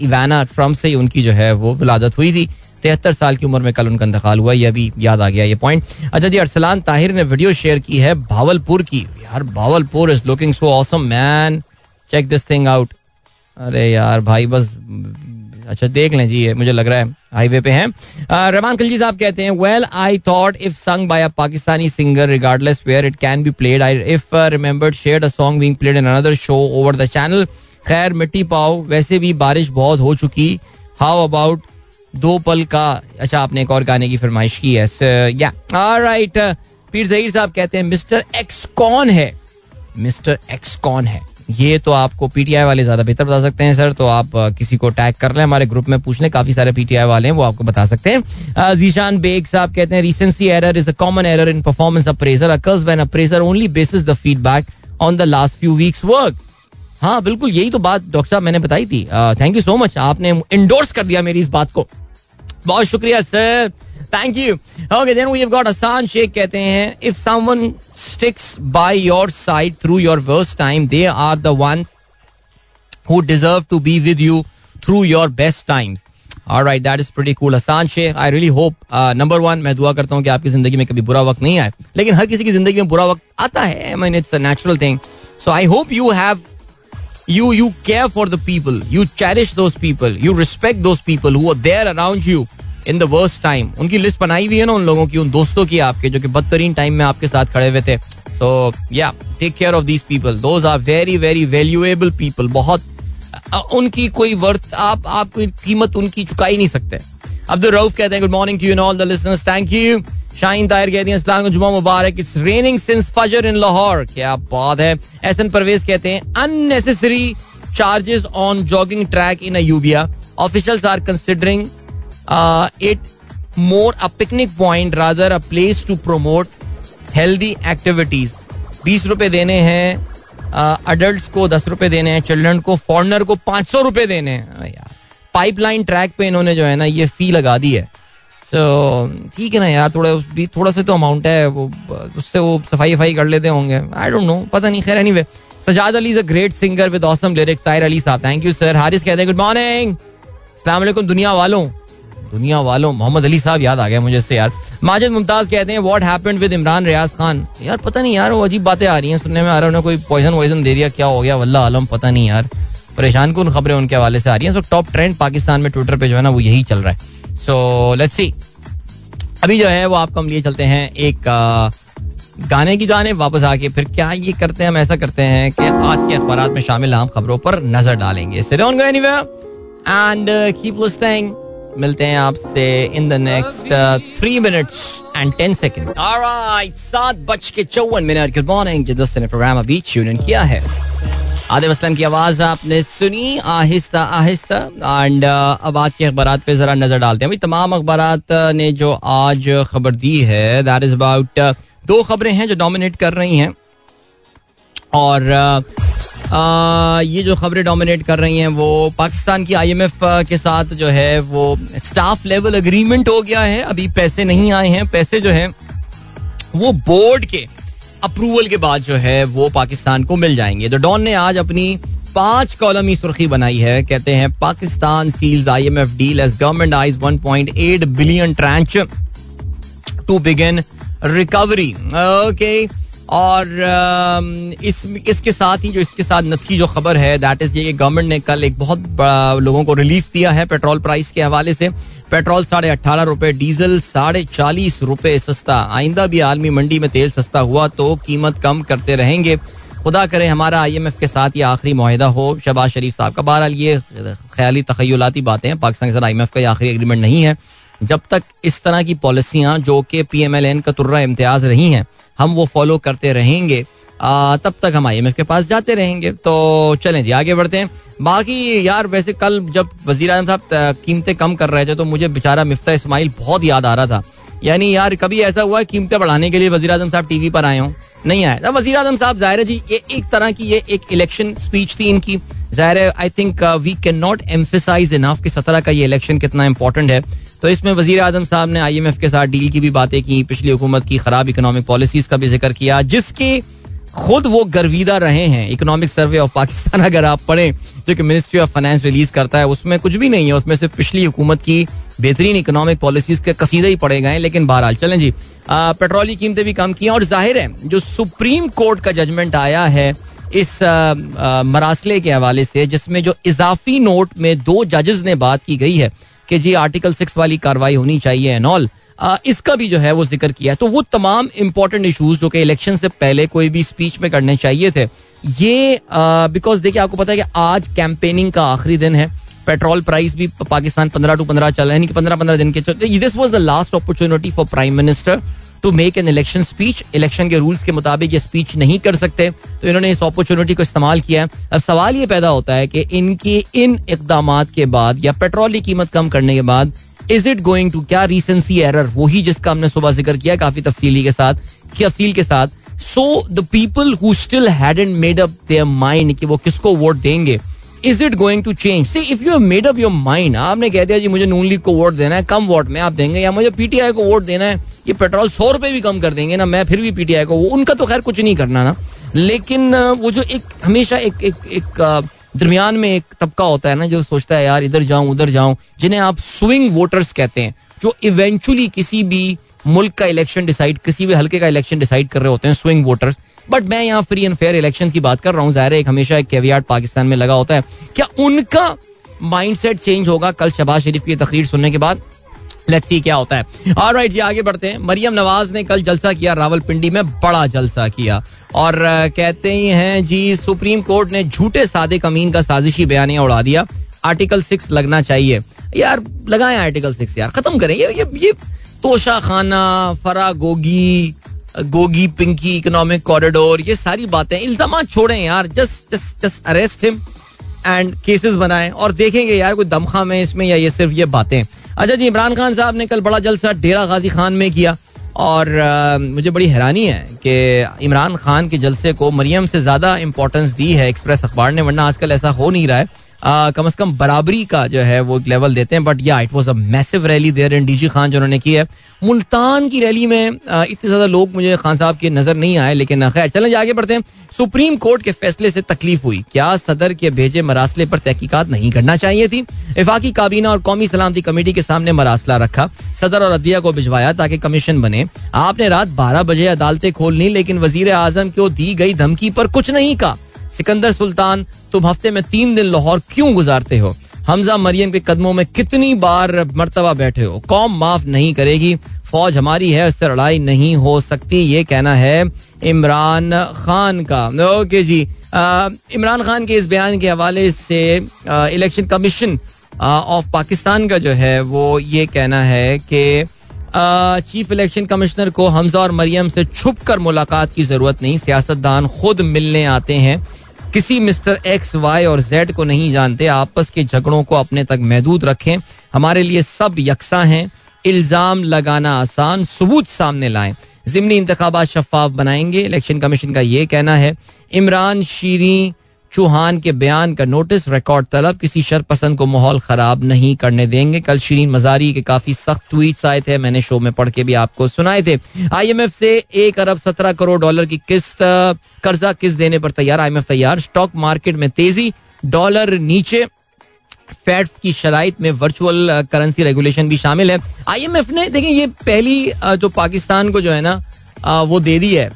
इवाना ट्रंप से ही उनकी जो है वो विलादत हुई थी। तिहत्तर साल की उम्र में कल उनका इंतकाल हुआ यह भी याद आ गया ये पॉइंट अच्छा जी अरसलान ताहिर ने वीडियो शेयर की है भावलपुर की। यार Bahawalpur is looking so awesome man check this thing out अरे यार, भाई, बस अच्छा देख लें, जी, ये मुझे लग रहा है हाईवे पे हैं। रहमान खलजी साहब कहते हैं well I thought if sung by a Pakistani singer regardless where it can be played I if remembered shared a song being played in another show over the channel खैर, मिट्टी पाओ, वैसे भी बारिश बहुत हो चुकी हाउ अबाउट दो पल का अच्छा आपने एक और गाने की फरमाइश की है या राइट पीर जहीर साहब कहते हैं मिस्टर एक्स कौन है? मिस्टर एक्स कौन है? ये तो आपको पीटीआई वाले ज़्यादा बेहतर बता सकते हैं, सर। तो आप किसी को टैग कर लें, हमारे ग्रुप में पूछ लें। काफ़ी सारे पीटीआई वाले हैं, वो आपको बता सकते हैं। जीशान बेग साहब कहते हैं recency error is a common error in performance appraiser occurs when appraiser only basis the feedback on the last few weeks work हाँ बिल्कुल, यही तो बात डॉक्टर साहब मैंने बताई थी। थैंक यू सो मच आपने इंडोर्स कर दिया मेरी इस बात को। बहुत शुक्रिया sir Thank you okay then we have got आसान शेख कहते हैं if someone sticks by your side through your worst time they are the one who deserve to be with you through your best times Alright, that is pretty cool. Hassan Sheikh, I really hope. Uh, number one, मैं दुआ करता हूँ कि आपकी जिंदगी में कभी बुरा वक्त नहीं आए लेकिन हर किसी की जिंदगी में बुरा वक्त आता है I mean, it's a natural thing. So I hope you have you you care for the people you cherish those people you respect those people who are there around you In the worst time उनकी list बनाई हुई है ना उन लोगों की, उन दोस्तों की आपके, जो कि बदतरीन टाइम में आपके साथ खड़े हुए थे. So yeah take care of these people those are very very valuable people बहुत उनकी कोई वर्थ आप आप कोई कीमत उनकी चुका ही नहीं सकते. अब्दुल रऊफ कहते हैं good morning to you all the listeners thank you Shaheen Tahir कहती हैं अस्सलाम जुमा मुबारक. इट्स रेनिंग सिंस फजर इन लाहौर क्या बात है. एहसन परवेज कहते हैं unnecessary charges on jogging track in Ayubia officials are considering it more a picnic point rather a place to promote healthy activities बीस रुपए देने हैं अडल्ट uh, को दस रुपए देने हैं चिल्ड्रन को फॉरनर को पाँच सौ रुपए देने हैं। पाइपलाइन ट्रैक पे इन्होंने जो है ना ये फ़ी लगा दी है। सो ठीक है ना यार थोड़ा भी थोड़ा सा तो अमाउंट है वो उससे वो सफ़ाई वफाई कर लेते होंगे। आई डोंट नो पता नहीं खैर anyway Sajjad Ali is a great singer with awesome lyrics Tahir Ali साहब। थैंक यू सर हारिस कहते हैं गुड मॉर्निंग अस्सलाम दुनिया वालों। दुनिया वालों मोहम्मद अली साहब याद आ गया मुझे से यार माजिद मुमताज़ कहते हैं what happened with Imran Riaz Khan? यार, पता नहीं यार, वो अजीब बातें आ रही हैं सुनने में, आ रहा है कोई पॉइजन वॉइजन दे दिया, क्या हो गया? वल्ला आलम, पता नहीं यार। परेशान कौन खबरें उनके हवाले से आ रही हैं? सो टॉप ट्रेंड पाकिस्तान में ट्विटर पे जो है ना, वो यही चल रहा है। सो लेट्स सी अभी जो है, वो आपको हम लिए चलते हैं एक गाने की जाने, वापस आके फिर क्या ये करते हैं, हम ऐसा करते हैं कि आज के अखबार में शामिल आम खबरों पर नज़र डालेंगे। एंड कीप लिस्टिंग मिलते हैं आपसे in the next three minutes and ten second सात बज के चौवन मिनट। गुड मॉर्निंग जिस ने प्रोग्राम अभी ट्यून किया है। आदिम असलम की आवाज़ आपने सुनी आहिस्ता आहिस्ता एंड uh, अब आज के अखबार पे जरा नज़र डालते हैं। अभी तमाम अखबार uh, ने जो आज खबर दी है दैट इज़ अबाउट दो खबरें हैं जो डोमिनेट कर रही हैं। और ये जो खबरें डोमिनेट कर रही हैं, वो पाकिस्तान की आईएमएफ के साथ जो है, वो स्टाफ लेवल अग्रीमेंट हो गया है। अभी पैसे नहीं आए हैं। पैसे जो है, वो बोर्ड के अप्रूवल के बाद जो है, वो पाकिस्तान को मिल जाएँगे। तो डॉन ने आज अपनी पाँच कॉलमी सुर्खी बनाई है। कहते हैं, Pakistan seals IMF deal as government eyes 1.8 billion tranche to begin recovery okay और इस, इसके साथ ही जो, इसके साथ नथी जो खबर है दैट इज़ ये कि गवर्नमेंट ने कल एक बहुत बड़ा लोगों को रिलीफ दिया है पेट्रोल प्राइस के हवाले से। पेट्रोल साढ़े अट्ठारह रुपए डीजल साढ़े चालीस रुपए सस्ता। आइंदा भी आलमी मंडी में तेल सस्ता हुआ तो कीमत कम करते रहेंगे। खुदा करे हमारा आईएमएफ के साथ ये आखिरी माहिदा हो। शबाज शरीफ साहब का बहरहाल ये ख्याली तखयलाती बातें हैं। पाकिस्तान के साथ आईएमएफ का ये आखिरी एग्रीमेंट नहीं है। जब तक इस तरह की पॉलिसियाँ जो कि पी एम एल एन का तुर्रा इम्तियाज़ रही हैं हम वो फॉलो करते रहेंगे आ, तब तक हम आई एम एफ़ के पास जाते रहेंगे। तो चलें जी आगे बढ़ते हैं। बाकी यार वैसे कल जब वज़ीर आज़म साहब कीमतें कम कर रहे थे तो मुझे बेचारा मिफ्ता इसमाइल बहुत याद आ रहा था। यानी यार कभी ऐसा हुआ कीमतें बढ़ाने के लिए वज़ीर आज़म साहब टीवी पर आए हों? नहीं आया। वजी आज़म साहब ज़ाहिर है जी ये एक तरह की ये एक इलेक्शन स्पीच थी इनकी। ज़ाहिर है I think we can not emphasise enough कि सत्रह का ये इलेक्शन कितना इंपॉर्टेंट है। तो इसमें वज़ीर आज़म साहब ने आई एम एफ़ के साथ डील की भी बातें की, पिछली हुकूमत की खराब इकोनॉमिक पॉलिसीज़ का भी ज़िक्र किया, जिसकी खुद वो गर्विदा रहे हैं। इकोनॉमिक सर्वे ऑफ़ पाकिस्तान अगर आप पढ़ें, जो कि मिनिस्ट्री ऑफ़ फाइनेंस रिलीज़ करता है, उसमें कुछ भी नहीं है, उसमें से पिछली हुकूमत की बेहतरीन इकोनॉमिक पॉलिसीज़ के कसीदे ही पड़े गए लेकिन बहरहाल, चलें जी। पेट्रोल की कीमतें भी कम की और ज़ाहिर है, जो सुप्रीम कोर्ट का जजमेंट आया है, इस मरासले के हवाले से, जिसमें जो इजाफी नोट में दो जजेस ने बात की गई है कि जी आर्टिकल सिक्स वाली कार्रवाई होनी चाहिए एंड ऑल इसका भी जो है वो ज़िक्र किया। है तो वो तमाम इंपॉर्टेंट इशूज जो कि इलेक्शन से पहले कोई भी स्पीच में करने चाहिए थे, ये बिकॉज़ देखिए आपको पता है कि आज कैंपेनिंग का आखिरी दिन है। पेट्रोल प्राइस भी पाकिस्तान पंद्रह टू पंद्रह चल रहा है पंद्रह पंद्रह दिन के this was the last opportunity for prime minister to make an election speech election के रूल्स के मुताबिक ये स्पीच नहीं कर सकते। तो इन्होंने इस अपॉर्चुनिटी को इस्तेमाल किया है। अब सवाल ये पैदा होता है कि इनकी इन इकदाम के बाद या पेट्रोल की कीमत कम करने के बाद इज़ इट गोइंग टू क्या रिसेंसी एरर वही जिसका हमने सुबह ज़िक्र किया काफ़ी तफसीली के साथ तफसील के साथ। So the people who still hadn't made up their mind कि वो किसको वोट देंगे is it going to change see if you made up your mind आपने कह दिया जी मुझे नून लीग को वोट देना है, कम वोट में आप देंगे, या मुझे पीटीआई को वोट देना है ये पेट्रोल सौ रुपए भी कम कर देंगे ना, मैं फिर भी पीटीआई को उनका तो खैर कुछ नहीं करना ना। लेकिन वो जो एक, हमेशा एक एक एक दरमियान में एक तबका होता है ना, जो सोचता है, यार, इधर जाऊँ, उधर जाऊँ, जिन्हें आप स्विंग वोटर्स कहते हैं, जो इवेंचुअली किसी भी मुल्क का इलेक्शन डिसाइड किसी भी हल्के का इलेक्शन डिसाइड कर रहे होते हैं स्विंग वोटर्स बट मैं यहाँ फ्री एंड फेयर इलेक्शन की बात कर रहा हूँ, ज़ाहिर एक हमेशा एक कैवियाट पाकिस्तान में लगा होता है। क्या उनका माइंडसेट चेंज होगा? कल शबाज शरीफ की तकरीर सुनने के बाद लेट्स सी क्या होता है। और राइट जी आगे बढ़ते हैं। मरियम नवाज़ ने कल जलसा किया, रावलपिंडी में बड़ा जलसा किया। और कहते ही हैं, जी, सुप्रीम कोर्ट ने झूठे सादे कमीन का साजिशी बयान उड़ा दिया। आर्टिकल सिक्स लगना चाहिए। यार, लगाए आर्टिकल सिक्स यार, खत्म करें। ये ये ये Toshakhana Farah Gogi Gogi Pinky, economic corridor, ये सारी बातें, इल्ज़ाम छोड़ें यार। Just just just arrest him and cases बनाएँ। और देखेंगे यार, कोई दमखा में इसमें या ये सिर्फ़ ये बातें। अच्छा जी इमरान खान साहब ने कल बड़ा जलसा डेरा गाजी खान में किया और आ, मुझे बड़ी हैरानी है कि इमरान खान के जलसे को मरियम से ज़्यादा इंपॉर्टेंस दी है एक्सप्रेस अखबार ने वरना आजकल ऐसा हो नहीं रहा है। कम अज कम बराबरी का जो है वो एक लेवल देते हैं but yeah it was a massive rally there in DG Khan जो उन्होंने की है। मुल्तान की रैली में इतने ज़्यादा लोग मुझे खान साहब के नज़र नहीं आए, लेकिन खैर, चलें, आगे बढ़ते हैं। सुप्रीम कोर्ट के फैसले से तकलीफ़ हुई। क्या सदर के भेजे मरासले पर तहकीकत नहीं करना चाहिए थी? इफाकी काबीना और कौमी सलामती कमेटी के सामने मरासला रखा। सदर और अदिया को भिजवाया ताकि कमीशन बने। आपने रात बारह बजे अदालतें खोलनी लेकिन वज़ीर आज़म को दी गई धमकी पर कुछ नहीं कहा। सिकंदर सुल्तान, तुम हफ़्ते में तीन दिन लाहौर क्यों गुजारते हो? हमजा मरियम के कदमों में कितनी बार मरतबा बैठे हो? कौम माफ़ नहीं करेगी, फौज हमारी है, उससे लड़ाई नहीं हो सकती, ये कहना है इमरान खान का। ओके जी इमरान खान के इस बयान के हवाले से इलेक्शन कमीशन ऑफ़ पाकिस्तान का जो है, वो ये कहना है कि चीफ इलेक्शन कमिश्नर को हमजा और मरियम से छुप कर मुलाकात की ज़रूरत नहीं, सियासतदान खुद मिलने आते हैं। किसी मिस्टर एक्स, वाई और जेड को नहीं जानते, आपस के झगड़ों को अपने तक महदूद रखें। हमारे लिए सब यकसा हैं। इल्ज़ाम लगाना आसान, सबूत सामने लाएँ। जिमनी इंतबात शफाफ बनाएँगे। इलेक्शन कमीशन का ये कहना है, इमरान, शीरी चौहान के बयान का नोटिस रिकॉर्ड तलब, किसी शर पसंद को माहौल खराब नहीं करने देंगे। कल शरीन मजारी के काफ़ी सख्त ट्वीट आए थे, मैंने शो में पढ़ के भी आपको सुनाए थे। आईएमएफ से एक अरब सत्रह करोड़ डॉलर की किस्त, कर्जा किस्त देने पर तैयार? आईएमएफ तैयार। स्टॉक मार्केट में तेज़ी, डॉलर नीचे। फैट की शराइ में वर्चुअल करेंसी रेगुलेशन भी शामिल है। आईएमएफ ने देखें ये पहली जो पाकिस्तान को जो है ना वो दे दी है।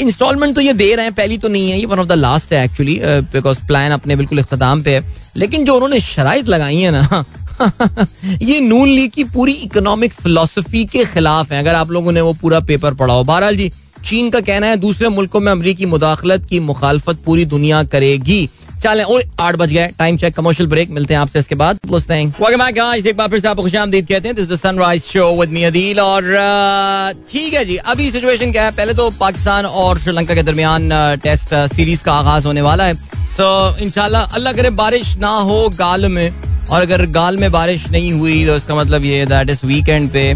इंस्टॉलमेंट तो ये दे रहे हैं, पहली तो नहीं है, ये वन ऑफ़ द लास्ट है एक्चुअली बिकॉज़ प्लान अपने बिल्कुल इख्ताम पे है। लेकिन जो उन्होंने शराइ लगाई है ना, ये नून लीग की पूरी इकोनॉमिक फिलोसफी के खिलाफ है। अगर आप लोगों ने वो पूरा पेपर पढ़ा हो। बहरहाल जी, चीन का कहना है, दूसरे मुल्कों में अमरीकी मुदाखलत की मुखालफत पूरी दुनिया करेगी। चले। आठ बज गए। टाइम चेक कमर्शियल ब्रेक मिलते हैं आपसे इसके बाद। एक बार फिर से आपको खुश आमदीद कहते हैं। This sunrise show with me Adeel और ठीक है जी, अभी सिचुएशन क्या है? पहले तो पाकिस्तान और श्रीलंका के दरमियान टेस्ट सीरीज़ का आगाज़ होने वाला है। सो इंशाल्लाह, अल्लाह करे बारिश ना हो गाल में। और अगर गाल में बारिश नहीं हुई तो इसका मतलब ये दैट इज़ वीकेंड पे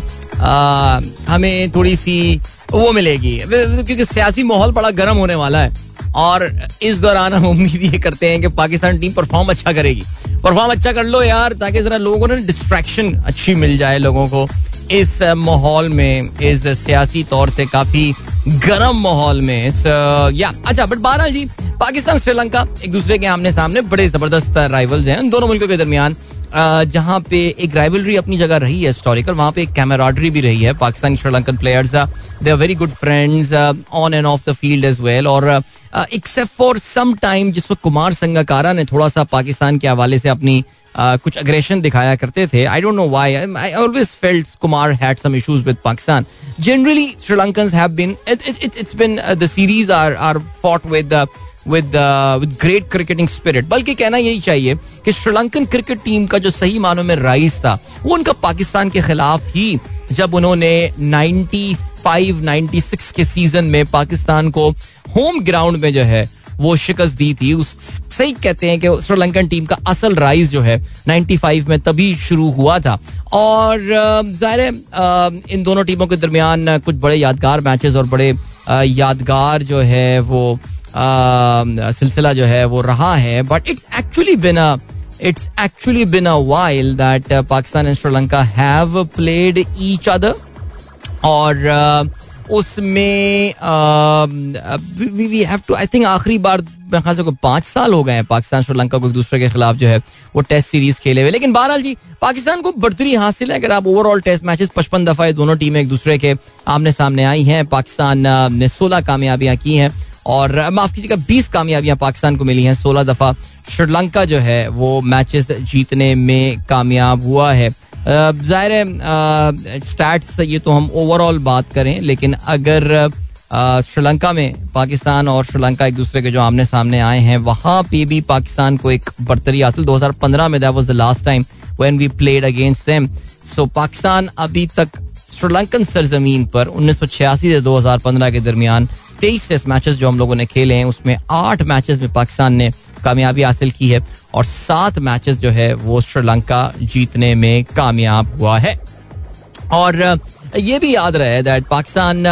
हमें थोड़ी सी वो मिलेगी। क्योंकि सियासी माहौल बड़ा गर्म होने वाला है। और इस दौरान हम उम्मीद ये करते हैं कि पाकिस्तान टीम परफॉर्म अच्छा करेगी। परफॉर्म अच्छा कर लो यार, ताकि जरा लोगों ना डिस्ट्रैक्शन अच्छी मिल जाए लोगों को। इस माहौल में, इस सियासी तौर से काफ़ी गर्म माहौल में या अच्छा बट बहरहाल जी, पाकिस्तान, श्रीलंका एक दूसरे के आमने सामने बड़े ज़बरदस्त राइवल्स हैं। दोनों मुल्कों के दरमियान जहाँ पे एक राइवलरी अपनी जगह रही है हिस्टोरिकल वहाँ पे एक कैमराडरी भी रही है। Pakistan Sri Lankan players they are very good friends on and off the field as well और एक्सेप्ट फॉर सम टाइम जिस वक्त कुमार संगाकारा ने थोड़ा सा पाकिस्तान के हवाले से अपनी Uh, कुछ अग्रेशन दिखाया करते थे। I don't know why I always felt Kumar had some issues with Pakistan. Generally Sri Lankans have been it's been the series are are fought with with with great cricketing spirit बल्कि कहना यही चाहिए कि Sri Lankan cricket team का जो सही मानों में राइज था, वो उनका पाकिस्तान के खिलाफ ही जब उन्होंने 95 96 के सीज़न में पाकिस्तान को होम ग्राउंड में जो है, वो शिकस्त दी थी। उस, सही कहते हैं कि श्रीलंकन टीम का असल राइज जो है 95 में तभी शुरू हुआ था। और ज़ाहिर है इन दोनों टीमों के दरमियान कुछ बड़े यादगार मैचेस और बड़े यादगार जो है वो सिलसिला जो है वो रहा है but it's actually been it's actually been a while that Pakistan and Sri Lanka have played each other और उसमें we have to I think आखिरी बार मेरे ख्याल से कोई पाँच साल हो गए हैं पाकिस्तान श्रीलंका को एक दूसरे के खिलाफ जो है वो टेस्ट सीरीज़ खेले हुए। लेकिन बहरहाल जी, पाकिस्तान को बढ़तरी हासिल है। अगर आप ओवरऑल टेस्ट मैचेस पचपन दफ़ा दोनों टीमें एक दूसरे के आमने सामने आई हैं। पाकिस्तान ने सोलह कामयाबियाँ की हैं। और माफ़ कीजिएगा, बीस कामयाबियाँ पाकिस्तान को मिली हैं। सोलह दफ़ा श्रीलंका जो है, वो मैचेस जीतने में कामयाब हुआ है। ज़ाहिर है स्टैट्स, ये तो हम ओवरऑल बात करें, लेकिन अगर श्रीलंका में पाकिस्तान और श्रीलंका एक दूसरे के जो आमने सामने आए हैं, वहाँ पे भी पाकिस्तान को एक बर्तरी हासिल। 2015 में that was the last time when we played against them so Pakistan अभी तक श्रीलंकन सरजमीन पर 1986 से 2015 के दरमियान तेईस टेस्ट मैचेस जो हम लोगों ने खेले हैं, उसमें आठ मैचेस में पाकिस्तान ने कामयाबी हासिल की है और सात मैचेस जो है, वो श्रीलंका जीतने में कामयाब हुआ है। और ये भी याद रहे दैट पाकिस्तान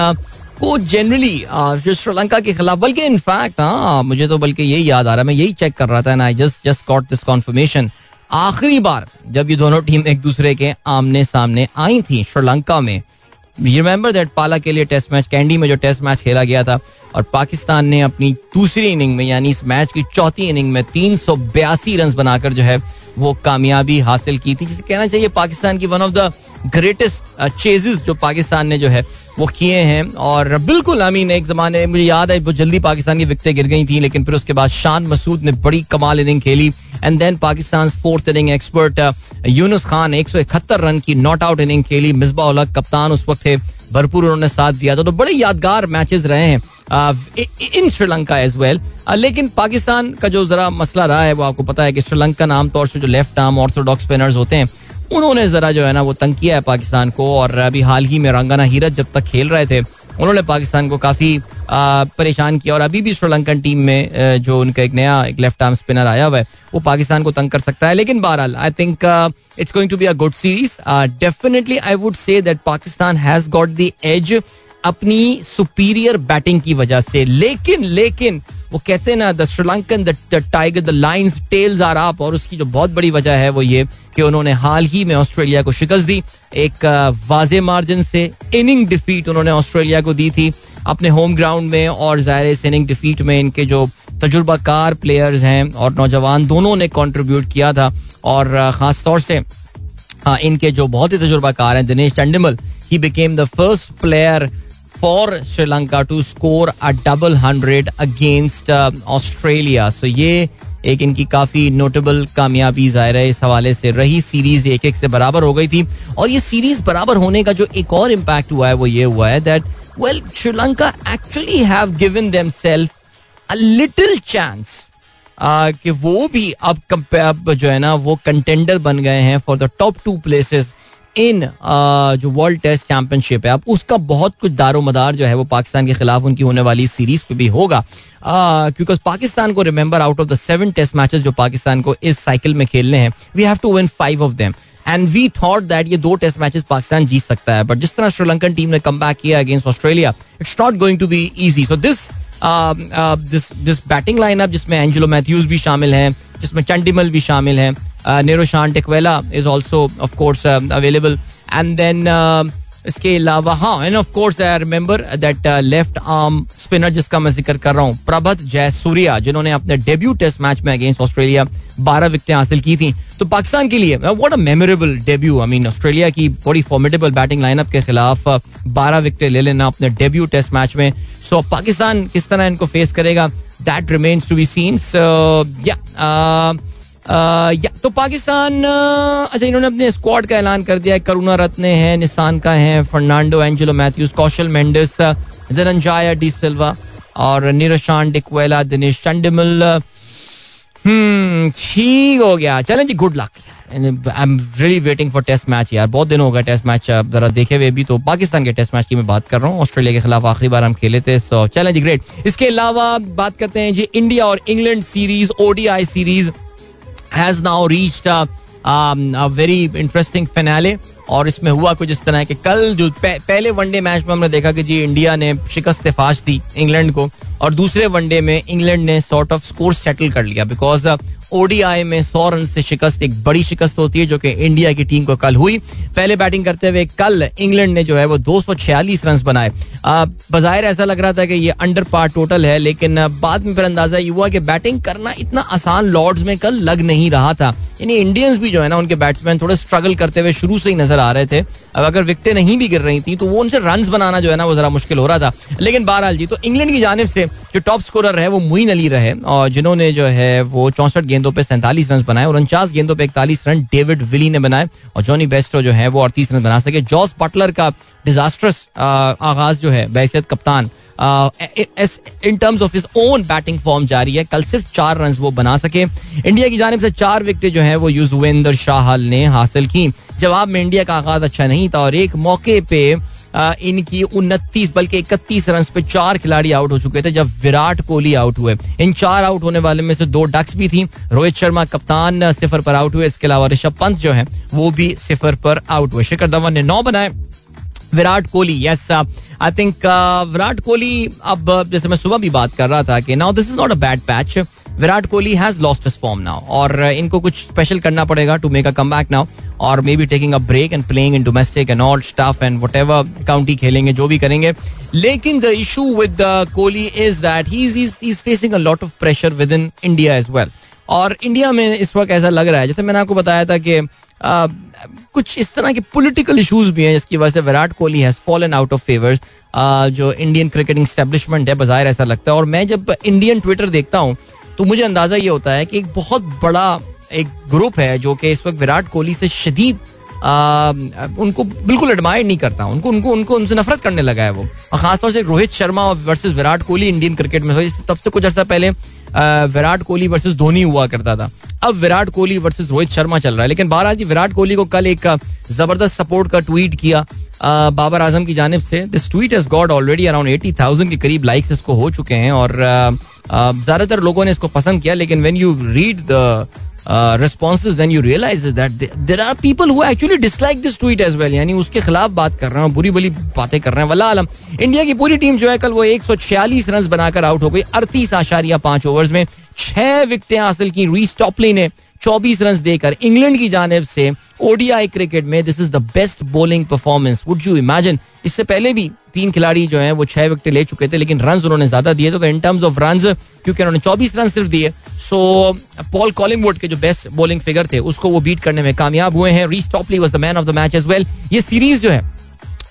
को जनरली जो श्रीलंका के खिलाफ, बल्कि इनफैक्ट हाँ मुझे तो बल्कि यही याद आ रहा है, मैं यही चेक कर रहा था I just just got this confirmation आखिरी बार जब ये दोनों टीम एक दूसरे के आमने सामने आई थी श्रीलंका में रिमेंबर दैट पाला के लिए टेस्ट मैच कैंडी में जो टेस्ट मैच खेला गया था, और पाकिस्तान ने अपनी दूसरी इनिंग में, यानी इस मैच की चौथी इनिंग में तीन सौ बयासी रन बनाकर जो है, वो कामयाबी हासिल की थी। जिसे कहना चाहिए, पाकिस्तान की one of the greatest chases जो पाकिस्तान ने जो है, वो किए हैं। और बिल्कुल आई मीन एक जमाने, मुझे याद है बहुत जल्दी पाकिस्तान की विकटें गिर गई थी, लेकिन फिर उसके बाद शान मसूद ने बड़ी कमाल इनिंग खेली। And then Pakistan fourth inning expert Younis Khan, एक सौ इकहत्तर रन की नॉट आउट इनिंग खेली। मिसबा उलग कप्तान उस वक्त थे, भरपूर उन्होंने साथ दिया था। तो बड़े यादगार मैचेस रहे हैं इन श्रीलंका एज वेल लेकिन पाकिस्तान का जो जरा मसला रहा है, वो आपको पता है कि श्रीलंकन आमतौर से जो लेफ़्ट आर्म ऑर्थोडॉक्स स्पिनर्स होते हैं उन्होंने जरा जो है ना वो तंग किया है पाकिस्तान को और अभी हाल ही में रंगाना हीरत जब तक खेल रहे थे, उन्होंने पाकिस्तान को काफ़ी परेशान किया और अभी भी श्रीलंकन टीम में जो उनका एक नया, एक लेफ़्ट आर्म स्पिनर आया हुआ है, वो पाकिस्तान को तंग कर सकता है। लेकिन बहरहाल I think it's going to be a good series definitely I would say that Pakistan has got the edge अपनी सुपीरियर बैटिंग की वजह से। लेकिन लेकिन, वो कहते हैं ना the Sri Lankan the tiger the lions tails are up और उसकी जो बहुत बड़ी वजह है वो ये कि उन्होंने हाल ही में ऑस्ट्रेलिया को शिकस्त दी। एक वाजे मार्जिन से इनिंग डिफीट उन्होंने ऑस्ट्रेलिया को दी थी अपने होम ग्राउंड में और ज़ाहिर इस इनिंग डिफीट में इनके जो तजुर्बाकार प्लेयर्स हैं और नौजवान दोनों ने कंट्रीब्यूट किया था और ख़ास तौर से हाँ इनके जो बहुत ही तजुर्बाकार हैं, Dinesh Chandimal he became the first player for Sri Lanka to score a double hundred against Australia so ये एक इनकी काफ़ी नोटेबल कामयाबी ज़ाहिर है। इस हवाले से रही सीरीज़ एक एक से बराबर हो गई थी। और ये सीरीज़ बराबर होने का जो एक और इम्पैक्ट हुआ है, वो ये हुआ है that well Sri Lanka actually have given them self a little chance कि वो भी अब जो है ना, वो कंटेंडर बन गए हैं for the top two places in जो वर्ल्ड टेस्ट चैंपियनशिप है, अब उसका बहुत कुछ दारो मदार जो है वो पाकिस्तान के खिलाफ उनकी होने वाली सीरीज़ पे भी होगा। क्योंकि पाकिस्तान को remember out of the seven test matches जो पाकिस्तान को इस साइकिल में खेलने हैं we have to win five of them and we thought that ये दो टेस्ट मैचेस पाकिस्तान जीत सकता है बट जिस तरह श्रीलंकन टीम ने कम बैक किया against Australia it's not going to be easy so this this batting lineup जिसमें एंजेलो मैथ्यूज भी शामिल हैं, जिसमें चंडीमल भी शामिल हैं Niroshan Dickwella is also of course available and then इसके अलावा हाँ and of course I remember that left arm spinner जिसका मैं ज़िक्र कर रहा हूँ प्रभत जय सूर्या जिन्होंने अपने डेब्यू टेस्ट मैच में अगेंस्ट ऑस्ट्रेलिया बारह विकेटें हासिल की थी तो पाकिस्तान के लिए what a memorable debut I mean Australia की बड़ी फॉर्मेडेबल बैटिंग लाइनअप के खिलाफ बारह विकेटें ले लेना अपने डेब्यू टेस्ट मैच में सो so, पाकिस्तान किस तरह इनको फेस करेगा? That remains to be seen yeah yeah तो पाकिस्तान अच्छा इन्होंने अपने स्क्वाड का ऐलान कर दिया है। करुणा रत्न है निशान का है, फर्नांडो, एंजेलो मैथ्यूज, कौशल मेंडिस धनंजाया डी सिल्वा और निरोशान डिकवेला दिनेश चंडिमल। हम्म ठीक हो गया। चलें जी good luck I am really waiting for test match यार। बहुत दिन हो गए टेस्ट मैच जरा देखे हुए भी तो पाकिस्तान के टेस्ट मैच की मैं बात कर रहा हूँ। ऑस्ट्रेलिया के खिलाफ आखिरी बार हम खेले थे सो चलें ग्रेट इसके अलावा बात करते हैं जी इंडिया और England series ODI series has now reach very interesting finale और इसमें हुआ कुछ इस तरह के कल जो पहले वनडे मैच में हमने देखा कि जी इंडिया ने शिकस्त फाश दी इंग्लैंड को और दूसरे वनडे में इंग्लैंड ने सॉर्ट ऑफ़ स्कोर सेटल कर लिया बिकॉज़ ओडीआई में सौ रन से शिकस्त, एक बड़ी शिकस्त होती है जो कि इंडिया की टीम को कल हुई। पहले बैटिंग करते हुए कल इंग्लैंड ने जो है वो दो सौ छियालीस रन बनाए। बाहिर ऐसा लग रहा था कि ये अंडर पार टोटल है, लेकिन बाद में फिर अंदाज़ा ये हुआ कि बैटिंग करना इतना आसान लॉर्ड्स में कल लग नहीं रहा था। यानी इंडियंस भी जो है ना, उनके बैट्समैन थोड़े स्ट्रगल करते हुए शुरू से ही नज़र आ रहे थे। अब अगर विकटें नहीं भी गिर रही थी तो वो उनसे रन बनाना जो है ना, वो जरा मुश्किल हो रहा था। लेकिन बहरहाल जी तो इंग्लैंड की जानब से जो टॉप स्कोरर रहे वो मुइन अली रहे और जिन्होंने जो है, वो चौसठ गेंदों पर सैंतालीस रन बनाए और उनचास गेंदों पर इकतालीस रन डेविड विली ने बनाए और जॉनी बेस्टो जो है, वो अड़तीस रन बना सके। जॉस बटलर का डिजास्टर्स आगाज़ जो है बैसियत कप्तान in terms of his own batting form जारी है। कल सिर्फ़ चार रन वो बना सके। इंडिया की जानब से चार विकेट जो है, वो युजवेंद्र शाहल ने हासिल की। जवाब में इंडिया का आगाज़ अच्छा नहीं था और एक मौके पे इनकी उनतीस बल्कि इकतीस रन पे चार खिलाड़ी आउट हो चुके थे, जब विराट कोहली आउट हुए। इन चार आउट होने वाले में से दो डक्स भी थी। रोहित शर्मा कप्तान सिफर पर आउट हुए, इसके अलावा ऋषभ पंत जो है, वो भी सिफर पर आउट हुए। शिखर धवन ने नौ बनाए। Virat Kohli yes I think Virat Kohli अब, जैसे मैं सुबह भी बात कर रहा था कि now this is not a bad patch Virat Kohli has lost his form now और इनको कुछ स्पेशल करना पड़ेगा to make a come back now और maybe taking a break and playing in domestic and all stuff and whatever county खेलेंगे जो भी करेंगे. लेकिन the issue with Kohli is that he is facing a lot of pressure within India as well और India में इस वक्त ऐसा लग रहा है जैसे मैंने आपको बताया था कि uh, कुछ इस तरह के पॉलिटिकल इश्यूज़ भी हैं जिसकी वजह से Virat Kohli has fallen out of favours जो इंडियन क्रिकेटिंग स्टेब्लिशमेंट है बाहर ऐसा लगता है. और मैं जब इंडियन ट्विटर देखता हूँ तो मुझे अंदाज़ा ये होता है कि एक बहुत बड़ा एक ग्रुप है जो कि इस वक्त विराट कोहली से शदीद उनको बिल्कुल एडमायर नहीं करता। उनको उनको उनको, उनसे नफरत करने लगा है वो। और खासतौर से Rohit Sharma versus Virat Kohli Indian cricket में। तब से कुछ अर्सा पहले विराट कोहली वर्सेस धोनी हुआ करता था। अब विराट कोहली वर्सेस रोहित शर्मा चल रहा है। लेकिन बहरहाल विराट कोहली को कल एक ज़बरदस्त सपोर्ट का ट्वीट किया। बाबर आज़म की जानब से this tweet has got already around eighty thousand के करीब लाइक्स इसको हो चुके हैं और ज़्यादातर लोगों ने इसको पसंद किया, लेकिन when you read the responses, then you realize that there are people who actually dislike this tweet as well. यानी उसके खिलाफ बात कर रहे हैं, बुरी बुरी बातें कर रहे हैं। वल्ला आलम, इंडिया की पूरी टीम जो है, कल वो एक सौ छियालीस रन बनाकर आउट हो गई, अड़तीस आशारिया पाँच ओवर्स में, छह विकटें हासिल की रीस टॉपली ने चौबीस रन देकर इंग्लैंड की जानब से ओडीआई क्रिकेट में this is the best bowling performance would you imagine इससे पहले भी तीन खिलाड़ी जो हैं, वो छह विकेट ले चुके थे, लेकिन रन उन्होंने ज़्यादा दिए। तो इन टर्म्स ऑफ़ रन क्योंकि उन्होंने चौबीस रन सिर्फ़ दिए सो पॉल कॉलिंगवुड के जो बेस्ट बॉलिंग फिगर थे, उसको वो बीट करने में कामयाब हुए हैं। Reece Topley was the man of the match as well ये सीरीज़ जो है,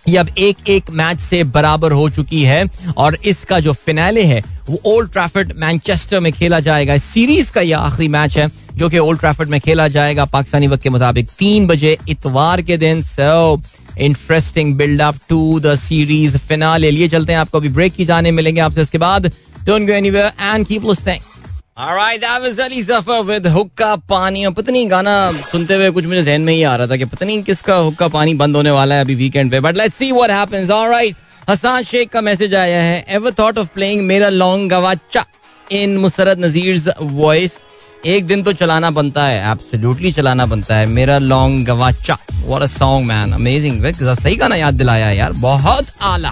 ये अब एक एक मैच से बराबर हो चुकी है, और इसका जो फिनाले है, वो ओल्ड ट्रैफर्ड मैनचेस्टर में खेला जाएगा। सीरीज़ का यह आखिरी मैच है। जो कि ओल्ड ट्रैफर्ड में खेला जाएगा पाकिस्तानी वक्त के मुताबिक तीन बजे इतवार के दिन। So interesting build up to the series finale लिए चलते हैं आपको अभी ब्रेक की जाने मिलेंगे आपसे। इसके बाद don't go anywhere and keep listening Alright, that was Ali Zafar with और पता नहीं गाना सुनते हुए कुछ मुझे जहन में ही आ रहा था कि पता नहीं किसका हुक्का पानी बंद होने वाला है अभी वीकेंड पे। But let's see what happens alright Hasan Sheikh का मैसेज आया है। एवर थॉट ऑफ़ प्लेइंग मेरा long गवाचा? In Musarrat Nazir voice एक दिन तो चलाना बनता है एब्सोल्युटली चलाना बनता है। Mera Laung Gawacha what a song man amazing सही गाना याद दिलाया यार, बहुत आला।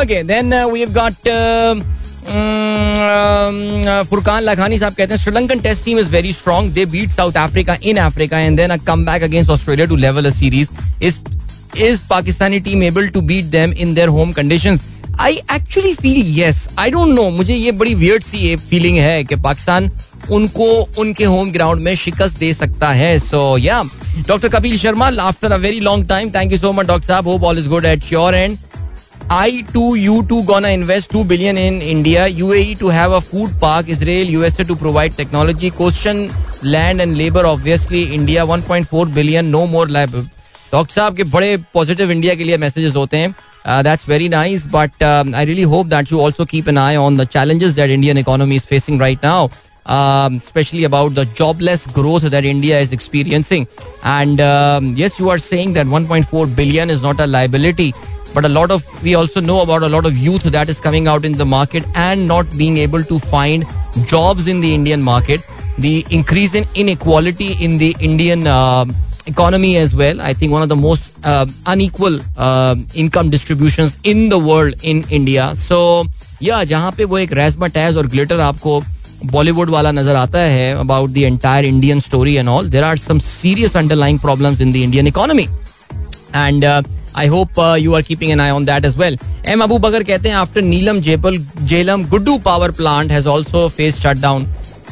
Okay then we have got Furqan Lakhani साहब कहते हैं Sri Lankan test team is very strong they beat South Africa in Africa and then a come back against Australia to level a series is is Pakistani team able to beat them in their home conditions I actually feel yes I don't know मुझे ये बड़ी weird सी feeling है कि पाकिस्तान उनको उनके home ground में शिकस्त दे सकता है। So yeah doctor Kapil Sharma after a very long time thank you so much doctor साहब. Hope all is good at sure and I too, you too, gonna invest two billion in India, UAE to have a food park, Israel, USA to provide technology, question land and labor, obviously. India 1.4 billion, no more labor. Doctor साहब के बड़े positive India के लिए messages होते हैं. That's very nice but I really hope that you also keep an eye on the challenges that Indian economy is facing right now especially about the jobless growth that India is experiencing. And um, yes, you are saying that 1.4 billion is not a liability but a lot of we also know about a lot of youth that is coming out in the market and not being able to find jobs in the Indian market. The increase in inequality in the Indian uh, economy as well. I think one of the most uh, unequal uh, income distributions in the world in India. So yeah, जहाँ पे वो एक Reshma Taz और glitter आपको बॉलीवुड वाला नज़र आता है about the entire Indian story and all there are some serious underlying problems in the Indian economy and I hope you are keeping an eye on that as well M Abu Bakar कहते हैं after Neelum जेपल Jhelum Guddu power plant has also face shut down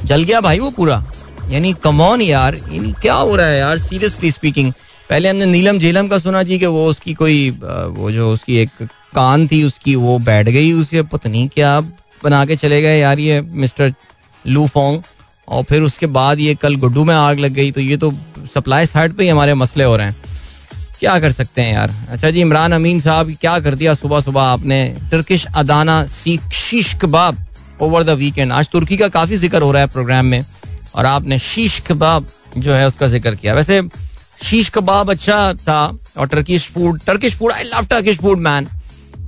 जल गया भाई वो पूरा। यानी come on यार यानी क्या हो रहा है यार सीरियसली स्पीकिंग पहले हमने नीलम जेलम का सुना जी कि वो उसकी कोई वो जो उसकी एक कान थी, उसकी वो बैठ गई, उसे पता नहीं क्या बना के चले गए यार ये मिस्टर लू फोंग और फिर उसके बाद ये कल गुड्डू में आग लग गई तो ये तो सप्लाई साइड पे ही हमारे मसले हो रहे हैं। क्या कर सकते हैं यार? अच्छा जी, इमरान अमीन साहब, क्या कर दिया सुबह सुबह आपने? टर्किश अदाना सीख शीश कबाब ओवर द वीकेंड आज तुर्की का काफ़ी ज़िक्र हो रहा है प्रोग्राम में, और आपने शीश कबाब जो है उसका ज़िक्र किया। वैसे शीश कबाब अच्छा था, और Turkish food Turkish food I love Turkish food man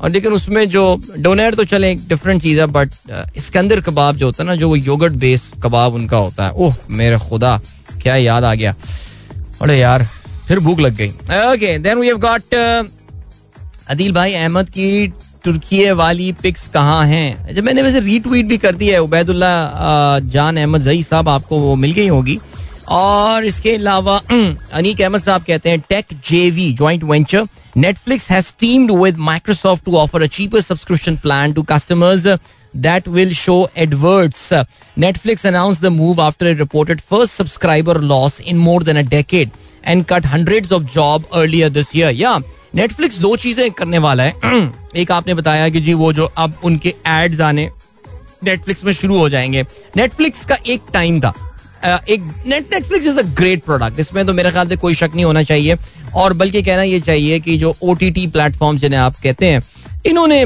और लेकिन उसमें जो डोनेट तो चले एक डिफरेंट चीज़ है बट इसके अंदर कबाब जो होता है ना, जो वो योगर्ट बेस कबाब उनका होता है, ओह, मेरे खुदा, क्या याद आ गया। अरे यार, फिर भूख लग गई। Okay then we have got Adeel भाई अहमद की तुर्की वाली पिक्स कहाँ हैं? जब मैंने वैसे रीट्वीट भी कर दी है उबैदुल्ला जान अहमद जई साहब, आपको वो मिल गई होगी। और इसके अलावा, अनीक अहमद साहब कहते हैं tech JV joint venture Netflix has teamed with Microsoft to offer a cheaper subscription plan to customers that will show adverts. Netflix announced the move after it reported first subscriber loss in more than a decade and cut hundreds of job earlier this year. Yeah, Netflix दो चीज़ें करने वाला है एक आपने बताया कि जी वो जो अब उनके एड्स आने नेटफ्लिक्स में शुरू हो जाएँगे नेटफ्लिक्स का एक टाइम था एक net Netflix is a great product इसमें तो मेरे ख्याल से कोई शक नहीं होना चाहिए। और बल्कि कहना ये चाहिए कि जो ओ टी टी प्लेटफॉर्म जिन्हें आप कहते हैं, इन्होंने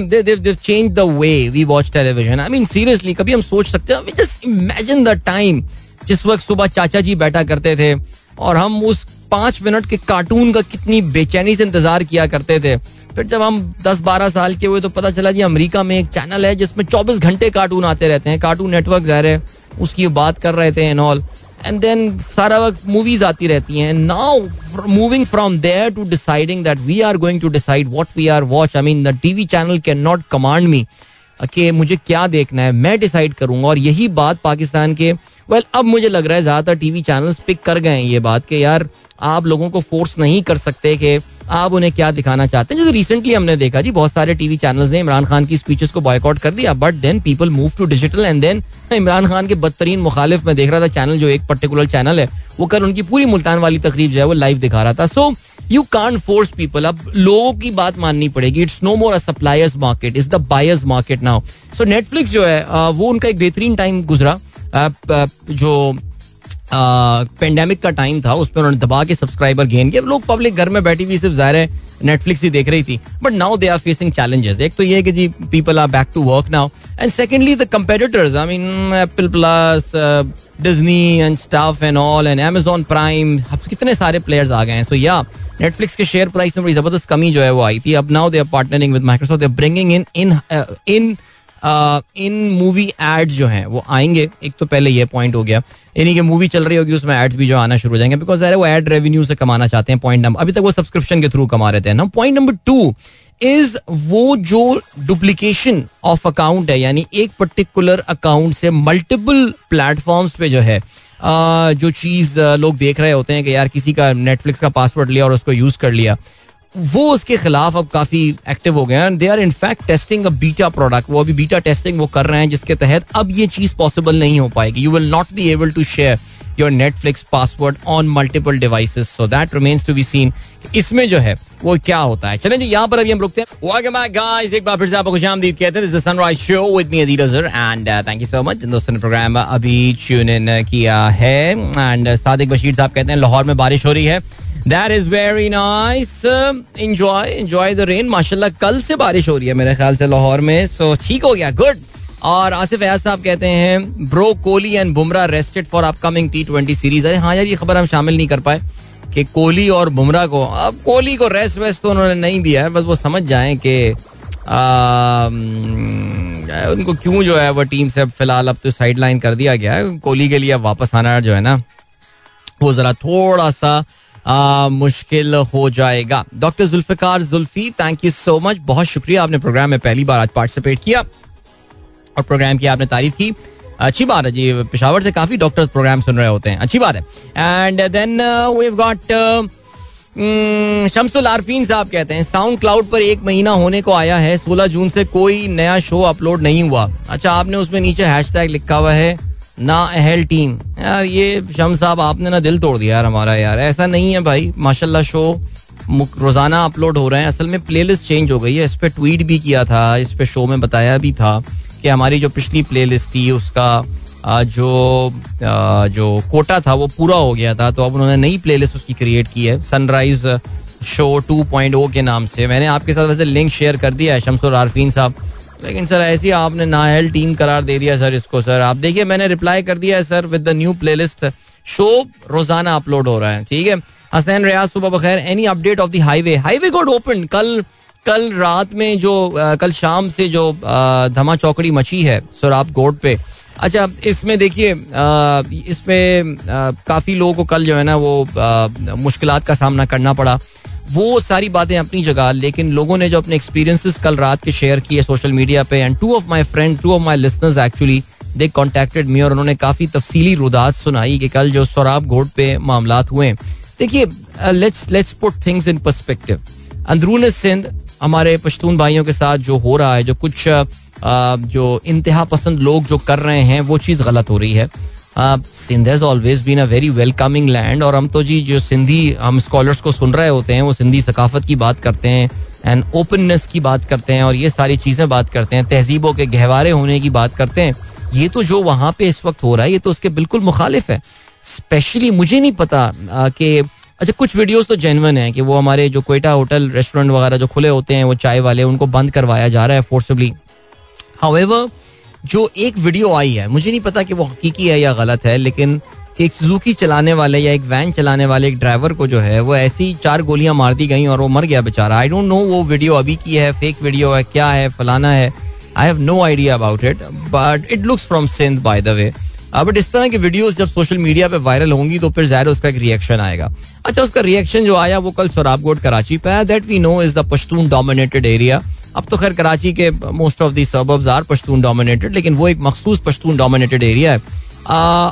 change the way we watch television I mean seriously कभी हम सोच सकते हैं जस्ट इमेजिन द टाइम जिस वक्त सुबह चाचा जी बैठा करते थे और हम उस पाँच मिनट के कार्टून का कितनी बेचैनी से इंतज़ार किया करते थे। फिर जब हम दस बारह साल के हुए तो पता चला जी अमेरिका में एक चैनल है जिसमें चौबीस घंटे कार्टून आते रहते हैं कार्टून नेटवर्क जा रहे उसकी बात कर रहे थे एंड ऑल एंड देन सारा वक्त मूवीज़ आती रहती हैं. Now moving from there to deciding that we are going to decide what we are watch I mean the TV channel can not command me कि मुझे क्या देखना है। मैं डिसाइड करूँगा और यही बात पाकिस्तान के वेल well, अब मुझे लग रहा है ज़्यादातर टीवी चैनल्स पिक कर गए हैं ये बात कि यार आप लोगों को फोर्स नहीं कर सकते कि आप उन्हें क्या दिखाना चाहते हैं? जैसे रिसेंटली हमने देखा जी, बहुत सारे टीवी चैनल्स ने इमरान खान की स्पीचेस को बॉयकआउट कर दिया but then people move to digital and then Imran Khan के बदतरीन मुखालिफ में देख रहा था चैनल जो एक पर्टिकुलर चैनल है, वो कल उनकी पूरी मुल्तान वाली तकरीब जो है वो लाइव दिखा रहा था। So you can force people अब लोगों की बात माननी पड़ेगी। It's no more a suppliers market is the buyers market now so Netflix जो है वो उनका एक बेहतरीन टाइम गुजरा। जो पेंडेमिक का टाइम था उसमें उन्होंने दबा के सब्सक्राइबर गेन किया। लोग पब्लिक घर में बैठी हुई सिर्फ़ ज़ाहिर है नेटफ्लिक्स ही देख रही थी। But now they are facing challenges एक तो ये है कि जी people are back to work now and secondly the competitors I mean Apple plus Disney and stuff and all and Amazon Prime कितने सारे प्लेयर्स आ गए हैं। सो या नेटफ्लिक्स के शेयर प्राइस में बड़ी ज़बरदस्त कमी जो है वो आई थी। अब now they are partnering with Microsoft they bringing in in in in movie ads जो हैं, वो आएँगे। एक तो पहले ये पॉइंट हो गया। यानी कि मूवी चल रही होगी, उसमें एड्स भी जो आना शुरू हो जाएँगे। बिकॉज़ वो एड रेवेन्यू से कमाना चाहते हैं पॉइंट नंबर अभी तक वो सब्सक्रिप्शन के थ्रू कमा रहे थे ना? पॉइंट नंबर टू इज़ वो जो डुप्लीकेशन ऑफ़ अकाउंट है, यानी एक पर्टिकुलर अकाउंट से मल्टीपल प्लेटफॉर्म्स पे जो है जो चीज़ लोग देख रहे होते हैं कि यार किसी का नेटफ्लिक्स का पासवर्ड लिया और उसको यूज़ कर लिया। वो उसके खिलाफ अब काफ़ी एक्टिव हो गया they are in fact testing a beta product वो अभी बीटा टेस्टिंग वो कर रहे हैं, जिसके तहत अब ये चीज़ पॉसिबल नहीं हो पाएगी। You will not be able to share your Netflix password on multiple devices so that remains to be seen इसमें जो है वो क्या होता है? चलें जी यहाँ पर अभी हम रुकते हैं। वेलकम गाइस एक बार फिर से आपको खुशामदीद कहते हैं। This is Sunrise show with me Adeel Azhar and thank you so much दोस्तों ने प्रोग्राम अभी ट्यून इन किया है। एंड सादिक बशीर साहब कहते हैं लाहौर में बारिश हो रही है। That is very nice enjoy enjoy the rain माशाल्लाह कल से बारिश हो रही है मेरे ख्याल से लाहौर में। सो so, ठीक हो गया गुड और आसिफ अयाज साहब कहते हैं bro Kohli and Bumrah rested for upcoming T twenty series अरे हाँ यार ये खबर हम शामिल नहीं कर पाए कि कोहली और बुमराह को अब कोहली को रेस्ट वेस्ट तो उन्होंने नहीं दिया है बस वो समझ जाएँ कि उनको क्यों जो है वो टीम से फ़िलहाल अब तो साइड लाइन कर दिया गया है। कोहली के लिए अब वापस आना जो है ना वो जरा थोड़ा सा आ, मुश्किल हो जाएगा। Doctor Zulfiqar Zulfi thank you so much बहुत शुक्रिया आपने प्रोग्राम में पहली बार आज पार्टिसिपेट किया। और प्रोग्राम की आपने तारीफ़ की। अच्छी बात है जी, पिशावर से काफ़ी डॉक्टर्स प्रोग्राम सुन रहे होते हैं। अच्छी बात है। And then we got Shamsul Arfeen साहब कहते हैं साउंड क्लाउड पर एक महीना होने को आया है, सोलह जून से कोई नया शो अपलोड नहीं हुआ। अच्छा आपने उसमें नीचे हैश लिखा हुआ है, ना अहल टीम यार, ये शम साहब, आपने ना दिल तोड़ दिया यार हमारा यार। ऐसा नहीं है भाई, माशाल्लाह शो रोज़ाना अपलोड हो रहे हैं। असल में प्लेलिस्ट चेंज हो गई है, इस पर ट्वीट भी किया था, इस पे शो में बताया भी था। कि हमारी जो पिछली प्लेलिस्ट थी, उसका जो जो कोटा था, वो पूरा हो गया था। तो अब उन्होंने नई प्लेलिस्ट उसकी क्रिएट की है सनराइज शो 2.0 के नाम से। मैंने आपके साथ वैसे लिंक शेयर कर दिया है शमसुर आरफीन साहब। लेकिन सर, ऐसी आपने नाहल टीम करार दे दिया सर इसको, सर। आप देखिए, मैंने रिप्लाई कर दिया है sir with the new playlist show रोज़ाना अपलोड हो रहा है, ठीक है? हसनैन रियाज, सुबह बखैर any update of the highway highway गोड ओपन कल कल रात में जो कल शाम से जो धमा चौकड़ी मची है सुराब गोड पे अच्छा इसमें देखिए इसमें काफ़ी लोगों को कल जो है ना वो मुश्किल का सामना करना पड़ा। वो सारी बातें अपनी जगह, लेकिन लोगों ने जो अपने एक्सपीरियंसेस कल रात के शेयर किए सोशल मीडिया पे and two of my friend two of my listeners actually they contacted me और उन्होंने काफ़ी तफसीली रुदात सुनाई कि कल जो सौराब घोट पे मामला हुए देखिए let's let's put things in perspective अंदरून Sindh हमारे पश्तून भाइयों के साथ जो हो रहा है, जो कुछ जो इंतहा पसंद लोग जो कर रहे हैं, वो चीज़ गलत हो रही है। Sindh has always been a very welcoming land और हम तो जी, जो सिंधी, हम स्कॉलर्स को सुन रहे होते हैं, वो सिंधी सकाफत की बात करते हैं एंड ओपननेस की बात करते हैं और ये सारी चीज़ें बात करते हैं, तहजीबों के गहवारे होने की बात करते हैं। ये तो जो वहाँ पे इस वक्त हो रहा है, ये तो उसके बिल्कुल मुखालिफ है। स्पेशली मुझे नहीं पता कि अच्छा कुछ वीडियोस तो जेनवन है कि वो हमारे जो कोयटा होटल रेस्टोरेंट वगैरह जो खुले होते हैं, वो चाय वाले, उनको बंद करवाया जा रहा है फोर्सबली हाउएवर जो एक वीडियो आई है, मुझे नहीं पता कि वो हकीकी है या गलत है, लेकिन एक सुजुकी चलाने वाले या एक वैन चलाने वाले एक ड्राइवर को जो है, वो ऐसी चार गोलियाँ मार दी गई और वो मर गया बेचारा. आई डोंट नो वो वीडियो अभी की है फेक वीडियो है, क्या है, फलाना है. I have no idea about it but it looks from Sindh by the way but इस तरह की वीडियोस जब सोशल मीडिया पे वायरल होंगी तो फिर ज़ाहिर उसका एक रिएक्शन आएगा। अच्छा उसका रिएक्शन जो आया वो कल सोराबगोड कराची पे that we know is the Pashtun dominated area अब तो खैर कराची के most of the suburbs are Pashtun dominated लेकिन वो एक मखसूस पश्तून डोमिनेटेड एरिया है। आ,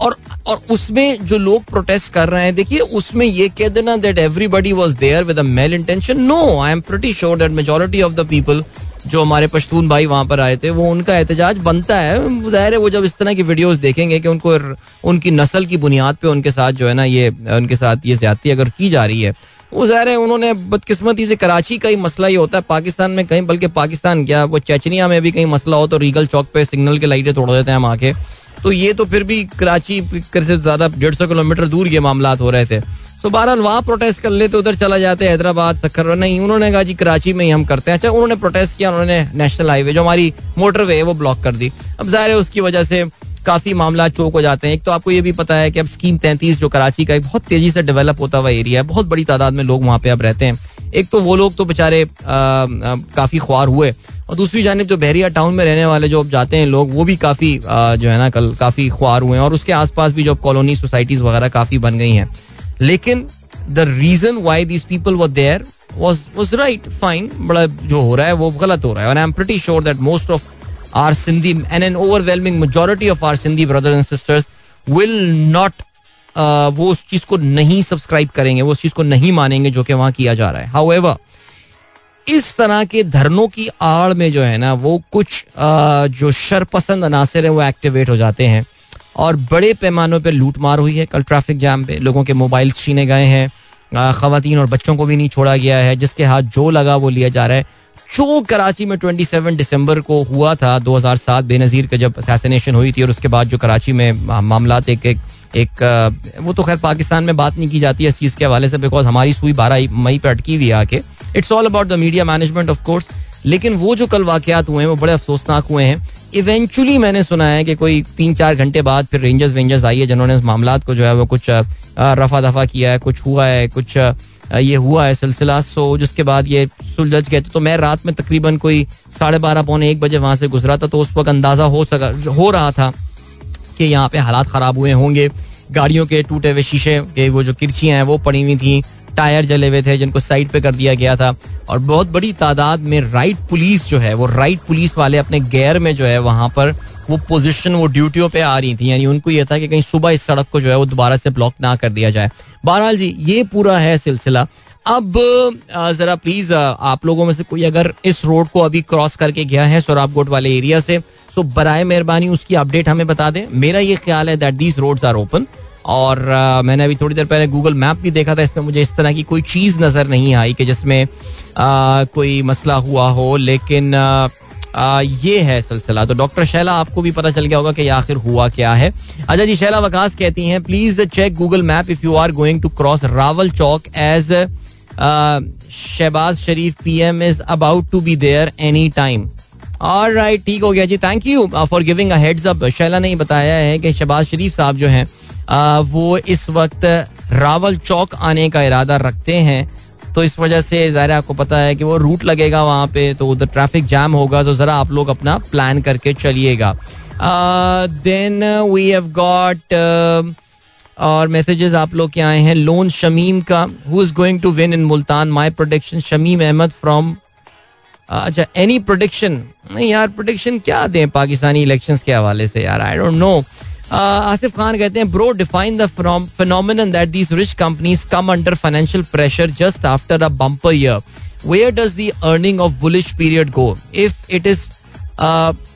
और और उसमें जो लोग प्रोटेस्ट कर रहे हैं देखिए उसमें ये कह देना that everybody was there with a mal intention no I am pretty sure that majority of the people जो हमारे पश्तून भाई वहाँ पर आए थे, वो उनका एहतजाज बनता है। ज़ाहिर है वो जब इस तरह की वीडियोस देखेंगे कि उनको उनकी नस्ल की बुनियाद पे उनके साथ जो है ना ये, उनके साथ ये ज्यादती अगर की जा रही है, वो ज़ाहिर है उन्होंने बदकिस्मती से कराची का ही मसला ही होता है, पाकिस्तान में कहीं, बल्कि पाकिस्तान क्या, वो चेचनिया में भी कहीं मसला हो तो रीगल चौक पे सिग्नल के लाइटें तोड़ देते हैं हम आके तो ये तो फिर भी कराची से ज़्यादा डेढ़ सौ किलोमीटर दूर ये मामला हो रहे थे। तो बहरहाल वहाँ प्रोटेस्ट कर लेते, उधर चला जाते, हैदराबाद सखर नहीं, उन्होंने कहा जी, कराची में ही हम करते हैं। अच्छा उन्होंने प्रोटेस्ट किया, उन्होंने नेशनल हाईवे जो हमारी मोटरवे है, वो ब्लॉक कर दी। अब ज़ाहिर है उसकी वजह से काफ़ी मामला चौक हो जाते हैं। एक तो आपको ये भी पता है कि अब स्कीम तैंतीस जो कराची का एक बहुत तेज़ी से डेवलप होता हुआ एरिया है। बहुत बड़ी तादाद में लोग वहाँ पे अब रहते हैं। एक तो वो लोग तो बेचारे काफ़ी ख्वार हुए। और दूसरी जानब जो बहरिया टाउन में रहने वाले जो अब जाते हैं लोग, वो भी काफ़ी जो है ना, कल काफ़ी ख्वार हुए हैं। और उसके आसपास भी जो कॉलोनी सोसाइटीज वगैरह काफ़ी बन गई हैं। लेकिन the reason why these people were there was was right fine बड़ा जो हो रहा है वो गलत हो रहा है। I'm pretty sure that most of our Sindhi and an overwhelming majority of our Sindhi brothers and sisters will not uh, वो उस चीज़ को नहीं सब्सक्राइब करेंगे वो उस चीज़ को नहीं मानेंगे जो कि वहाँ किया जा रहा है। हाउएवर इस तरह के धरनों की आड़ में जो है ना वो कुछ uh, जो शरपसंद अनासर है वो एक्टिवेट हो जाते हैं। और बड़े पैमानों पर लूट मार हुई है। कल ट्रैफ़िक जाम पे लोगों के मोबाइल छीने गए हैं। खातन और बच्चों को भी नहीं छोड़ा गया है जिसके हाथ जो लगा वो लिया जा रहा है। जो कराची में 27 दिसंबर को हुआ था 2007 बेनजीर के जब असैसिनेशन हुई थी और उसके बाद जो कराची में मामला एक, एक एक वो तो खैर पाकिस्तान में बात नहीं की जाती है इस चीज़ के हवाले से बिकॉज़ हमारी सुई बारह मई पर अटकी हुई आके। It's all about the media management of course लेकिन वो जो कल वाकयात हुए हैं वो बड़े अफसोसनाक हुए हैं। इवेंचुअली मैंने सुना है कि कोई तीन चार घंटे बाद फिर रेंजर्स वेंजर्स आई है, जिन्होंने इस मामला को जो है वो कुछ रफा दफ़ा किया है, कुछ हुआ है, कुछ ये हुआ है सिलसिला। सो जिसके बाद ये सुलझ गए तो मैं रात में तकरीबन कोई साढ़े बारह, पौने एक बजे वहाँ से गुजरा था। तो उस वक्त अंदाज़ा हो सका, हो रहा था कि यहाँ पे हालात खराब हुए होंगे। गाड़ियों के टूटे हुए शीशे के वो जो किरचियाँ हैं, वो पड़ी हुई थी। टायर जले हुए थे, जिनको साइड पे कर दिया गया था। और बहुत बड़ी तादाद में राइट पुलिस जो है, वो राइट पुलिस वाले अपने गैर में जो है, वहाँ पर वो पोजीशन वो ड्यूटियों पे आ रही थी। यानी उनको ये था कि कहीं सुबह इस सड़क को जो है, वो दोबारा से ब्लॉक ना कर दिया जाए। बहरहाल जी, ये पूरा है सिलसिला। अब जरा प्लीज़ आप लोगों में से कोई अगर इस रोड को अभी क्रॉस करके गया है सोराबकोट वाले एरिया से सो बरए मेहरबानी, उसकी अपडेट हमें बता दें। मेरा ये ख्याल है that these roads are open और मैंने अभी थोड़ी देर पहले गूगल मैप भी देखा था इसमें मुझे इस तरह की कोई चीज़ नज़र नहीं आई कि जिसमें कोई मसला हुआ हो लेकिन आ, ये है सिलसिला। तो डॉक्टर शैला आपको भी पता चल गया होगा कि आखिर हुआ क्या है। अच्छा जी शैला वकास कहती हैं please check Google map if you are going to cross Rawal Chowk as Shahbaz Sharif P M is about to be there any time और राइट ठीक हो गया जी। Thank you for giving a heads up Shaila ने बताया है कि शहबाज शरीफ साहब जो हैं वो इस वक्त रावल चौक आने का इरादा रखते हैं। तो इस वजह से ज़ाहिर आपको पता है कि वो रूट लगेगा वहाँ पे तो उधर ट्रैफ़िक जाम होगा तो ज़रा आप लोग अपना प्लान करके चलिएगा। देन वी हैव गॉट और मैसेजेस आप लोग के आए हैं, लोन शमीम का who is going to win in Multan? My prediction Shamim Ahmed from अच्छा एनी प्रोडिक्शन नहीं यार प्रोडिक्शन क्या दें पाकिस्तानी इलेक्शंस के हवाले से यार? I don't know Asif Khan कहते हैं bro define the phenomenon that these rich companies come under financial pressure just after a bumper year where does the earning of bullish period go if it is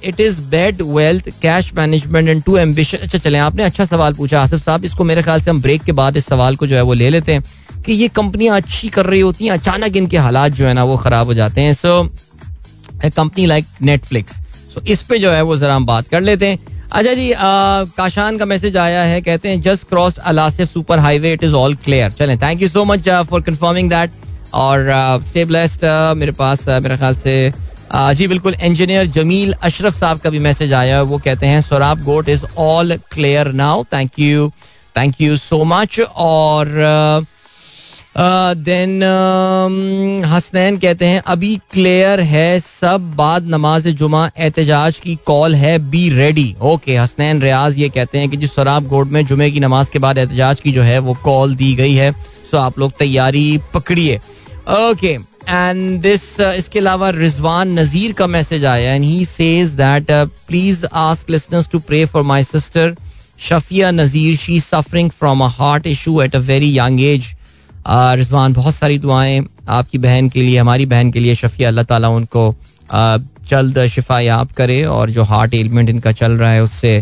it is bad wealth cash management and too ambition अच्छा चले, आपने अच्छा सवाल पूछा आसिफ साहब। इसको मेरे ख्याल से हम ब्रेक के बाद इस सवाल को जो है वो ले लेते हैं कि ये कंपनियाँ अच्छी कर रही होती हैं, अचानक इनके हालात जो है ना वो खराब हो जाते हैं। So company like Netflix so इस पे जो है वो जरा हम बात कर लेते हैं। अच्छा जी काशान का मैसेज आया है कहते हैं just crossed Alasif super highway it is all clear चलें thank you so much for confirming that और स्टे ब्लेस्ड मेरे पास uh, मेरे ख्याल से uh, जी बिल्कुल इंजीनियर जमील अशरफ साहब का भी मैसेज आया है वो कहते हैं Sohrab Goth is all clear now thank you thank you so much और uh, देन हसनैन कहते हैं, अभी क्लियर है, सब बाद नमाज़ जुमा एहतजाज की कॉल है be ready okay Hasnain Riaz ये कहते हैं कि जिस शराब गोड में जुमे की नमाज़ के बाद एहतजाज की जो है, वो कॉल दी गई है। सो आप लोग तैयारी पकड़िए। ओके एंड दिस इसके अलावा रिजवान नजीर का मैसेज आया and he says that please ask listeners to pray for my sister Shafia Nazir she suffering from a heart issue at a very young age Rizwan, बहुत सारी दुआएँ आपकी बहन के लिए, हमारी बहन के लिए शफिया अल्लाह ताला उनको जल्द शिफा याब करे और जो हार्ट एलिमेंट इनका चल रहा है, उससे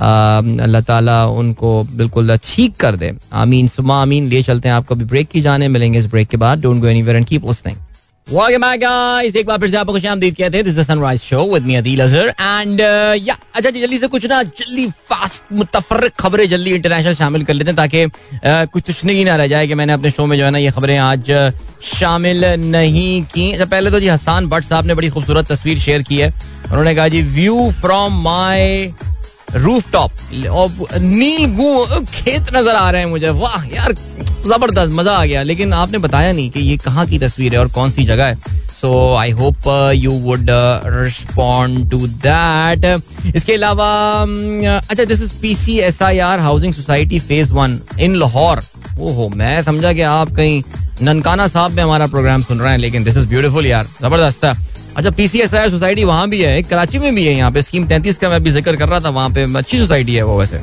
अल्लाह ताला उनको बिल्कुल ठीक कर दे। आमीन सुमा आमीन, लिए चलते हैं आपको अभी ब्रेक की जाने, मिलेंगे इस ब्रेक के बाद। Don't go anywhere and keep listening Welcome back guys. एक बार फिर से आपको खुश आमदीद कहते हैं this is sunrise show with me Adeel Azhar and yeah अच्छा जी जल्दी से कुछ ना जल्दी फास्ट मुतफरक खबरें जल्दी इंटरनेशनल शामिल कर लेते हैं ताकि uh, कुछ तुछने ही ना रह जाए कि मैंने अपने शो में जो है ना ये खबरें आज uh, शामिल नहीं की। अच्छा पहले तो जी हसान भट्ट साहब ने बड़ी खूबसूरत तस्वीर शेयर की है। उन्होंने कहा जी view from my roof top और नील गु खेत नज़र आ रहे हैं मुझे। वाह, यार, ज़बरदस्त, मज़ा आ गया। लेकिन आपने बताया नहीं कि ये कहाँ की तस्वीर है और कौन सी जगह है। So I hope you would respond to that इसके अलावा अच्छा this is P C S I R housing society phase one in Lahore ओहो, मैं समझा कि आप कहीं ननकाना साहब में हमारा प्रोग्राम सुन रहे हैं, लेकिन दिस इज़ ब्यूटीफुल यार। ज़बरदस्त है। अच्छा पीसीएसआई सोसाइटी वहाँ भी है कराची में भी है यहाँ पे। स्कीम तैंतीस का मैं भी ज़िक्र कर रहा था वहाँ पे अच्छी सोसाइटी है वो वैसे।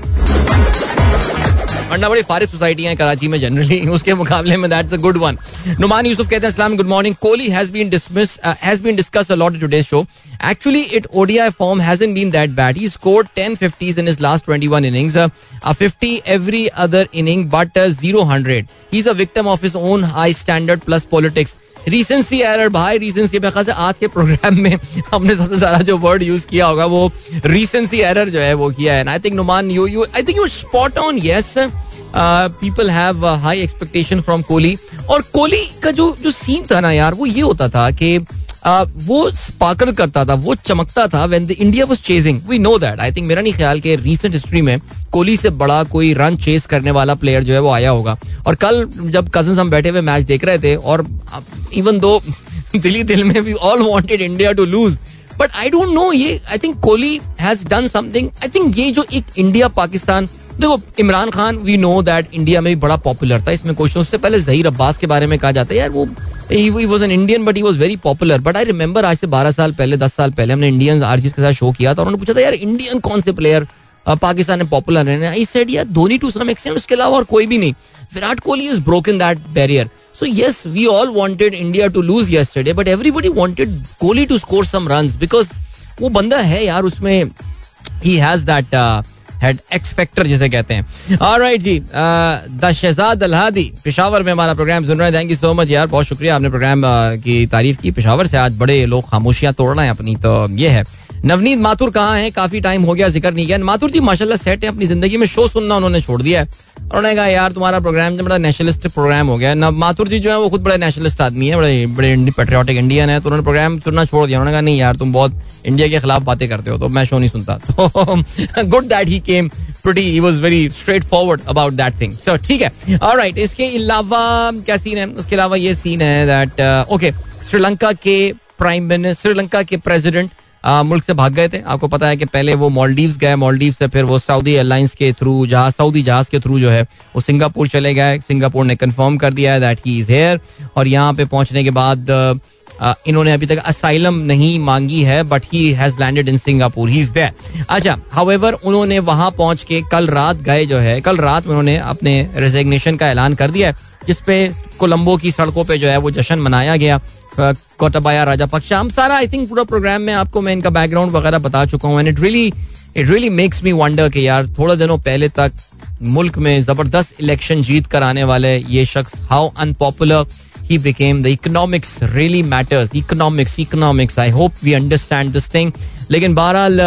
वरना बड़ी है कराची में जनरली उसके मुकाबले में that's a good one Numan Yusuf कहते हैं अस्सलाम good morning Kohli has been dismissed has been discussed a lot today's show actually it ODI form hasn't been that bad he scored 10 50s in his last 21 innings uh, a 50 every other inning but uh, 0 100 he's a victim of his own high standard plus politics. Recency error भाई recency मेरे ख्याल से आज के programme में हमने सबसे ज़्यादा जो वर्ड यूज़ किया होगा वो रिसेंसी एरर जो है वो किया है। I think Numan you you I think you spot on yes people have high expectation from Kohli और कोहली का जो जो सीन था ना यार, वो ये होता था कि वो स्पार्कल करता था, वो चमकता था when the India was chasing we know that I think मेरा नहीं ख्याल कि रीसेंट हिस्ट्री में कोहली से बड़ा कोई रन चेस करने वाला प्लेयर जो है वो आया होगा। और कल जब कज़न हम बैठे हुए मैच देख रहे थे और इवन दो दिली दिल में भी all wanted India to lose but I don't know ये I think Kohli has done something I think ये जो एक इंडिया पाकिस्तान देखो, Imran Khan we know that India में भी बड़ा पॉपुलर था। इसमें क्वेश्चन उससे पहले जहीर अब्बास के बारे में कहा जाता है। यार, वो he was an Indian but he was very popular but I remember आज से 12 साल पहले 10 साल पहले, हमने इंडियंस आरजीज के साथ शो किया था उन्होंने पूछा था, यार इंडियन कौन से प्लेयर पाकिस्तान में पॉपुलर है? आई सेड यार, धोनी टू सम एक्सटेंट उसके अलावा और कोई भी नहीं। Virat Kohli is broken that barrier so yes we all wanted India to lose yesterday but everybody wanted Kohli to score some runs because वो बंदा है यार, उसमें he has that head expecter जिसे कहते हैं। और राइट जी द शहजाद अलहादी, पिशावर में हमारा प्रोग्राम सुन रहे हैं। थैंक यू सो मच यार, बहुत शुक्रिया आपने प्रोग्राम की तारीफ़ की। पिशावर से आज बड़े लोग खामोशियाँ तोड़ रहे हैं अपनी तो ये है। नवनीत माथुर कहाँ है? काफ़ी टाइम हो गया ज़िक्र नहीं किया। माथुर जी, माशाल्लाह सेट है अपनी ज़िंदगी में। शो सुनना उन्होंने छोड़ दिया है। उन्होंने कहा, यार, तुम्हारा प्रोग्राम जो बड़ा नेशनलिस्ट प्रोग्राम हो गया है। माथुर जी जो है, वो खुद बड़े नेशनलिस्ट आदमी है, बड़े बड़े पेट्रियाटिक इंडियन है। तो उन्होंने प्रोग्राम सुनना छोड़ दिया। उन्होंने कहा, नहीं यार, तुम बहुत इंडिया के खिलाफ बातें करते हो तो मैं शो नहीं सुनता। तो good that he came pretty, he was very straightforward about that thing. So, ठीक है। All right, इसके अलावा क्या सीन है? उसके अलावा ये सीन है दैट ओके श्रीलंका के प्राइम मिनिस्टर श्रीलंका के प्रेसिडेंट मुल्क से भाग गए थे। आपको पता है कि पहले वो मॉलडीव गए मॉलडीव से फिर वो सऊदी एयरलाइंस के थ्रू जहाज़ सऊदी जहाज़ के थ्रू जो है, वो सिंगापुर चले गए। सिंगापुर ने कन्फर्म कर दिया है दैट ही इज़ हेयर और यहाँ पे पहुँचने के बाद इन्होंने अभी तक असाइलम नहीं मांगी है but he has landed in Singapore. He is there अच्छा हाउएवर उन्होंने वहाँ पहुँच के कल रात गए जो है, कल रात में उन्होंने अपने रेजिग्नेशन का ऐलान कर दिया है, जिसपे कोलंबो की सड़कों पे जो है, वो जश्न मनाया गया। कोटाबाया राजा पक्षा हम सारा आई थिंक पूरा प्रोग्राम में आपको मैं इनका बैकग्राउंड वगैरह बता चुका हूँ and it really it really makes me wonder कि यार, थोड़े दिनों पहले तक मुल्क में ज़बरदस्त इलेक्शन जीत कर आने वाले ये शख्स how unpopular he became the economics really matters economics economics I hope we understand this thing लेकिन बहरहाल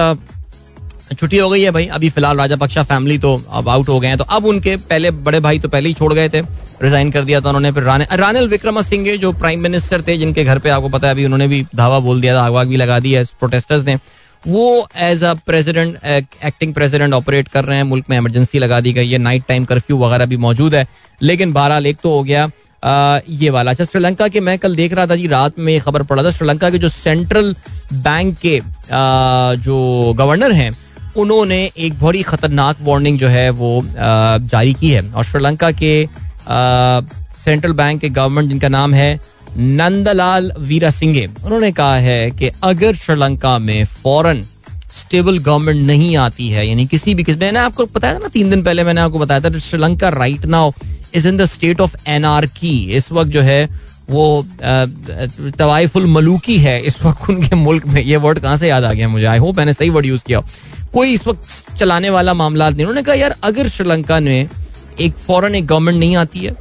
छुट्टी हो गई है भाई अभी फ़िलहाल राजा पक्षा फैमिली तो अब आउट हो गए हैं। तो अब उनके पहले बड़े भाई तो पहले ही छोड़ गए थे रिजाइन कर दिया था उन्होंने। फिर राने रानिल विक्रम सिंह जो प्राइम मिनिस्टर थे जिनके घर पे आपको पता है अभी उन्होंने भी धावा बोल दिया था आग भी लगा दी है प्रोटेस्टर्स ने। वो as a president acting president operate कर रहे हैं मुल्क में इमरजेंसी लगा दी गई है नाइट टाइम कर्फ्यू वगैरह भी मौजूद है। लेकिन बहरहाल एक तो हो गया आ, ये वाला। अच्छा श्रीलंका के मैं कल देख रहा था जी रात में खबर पड़ा था श्रीलंका के जो सेंट्रल बैंक के आ, जो गवर्नर हैं उन्होंने एक बड़ी खतरनाक वार्निंग जो है वो जारी की है। और श्रीलंका के सेंट्रल बैंक के गवर्नमेंट जिनका नाम है, नंदलाल वीरा सिंगे उन्होंने कहा है कि अगर श्रीलंका में फॉरन स्टेबल गवर्नमेंट नहीं आती है, यानी किसी भी किस्म मैंने आपको बताया था ना, तीन दिन पहले मैंने आपको बताया था Sri Lanka right now is in the state of anarchy इस वक्त जो है वो तवाइफुल मलूकी है, इस वक्त उनके मुल्क में। ये वर्ड कहाँ से याद आ गया मुझे? आई होप मैंने सही वर्ड यूज़ किया कोई इस वक्त चलाने वाला मामला नहीं। उन्होंने कहा, यार, अगर श्रीलंका में एक फॉरन एक गवर्नमेंट नहीं आती है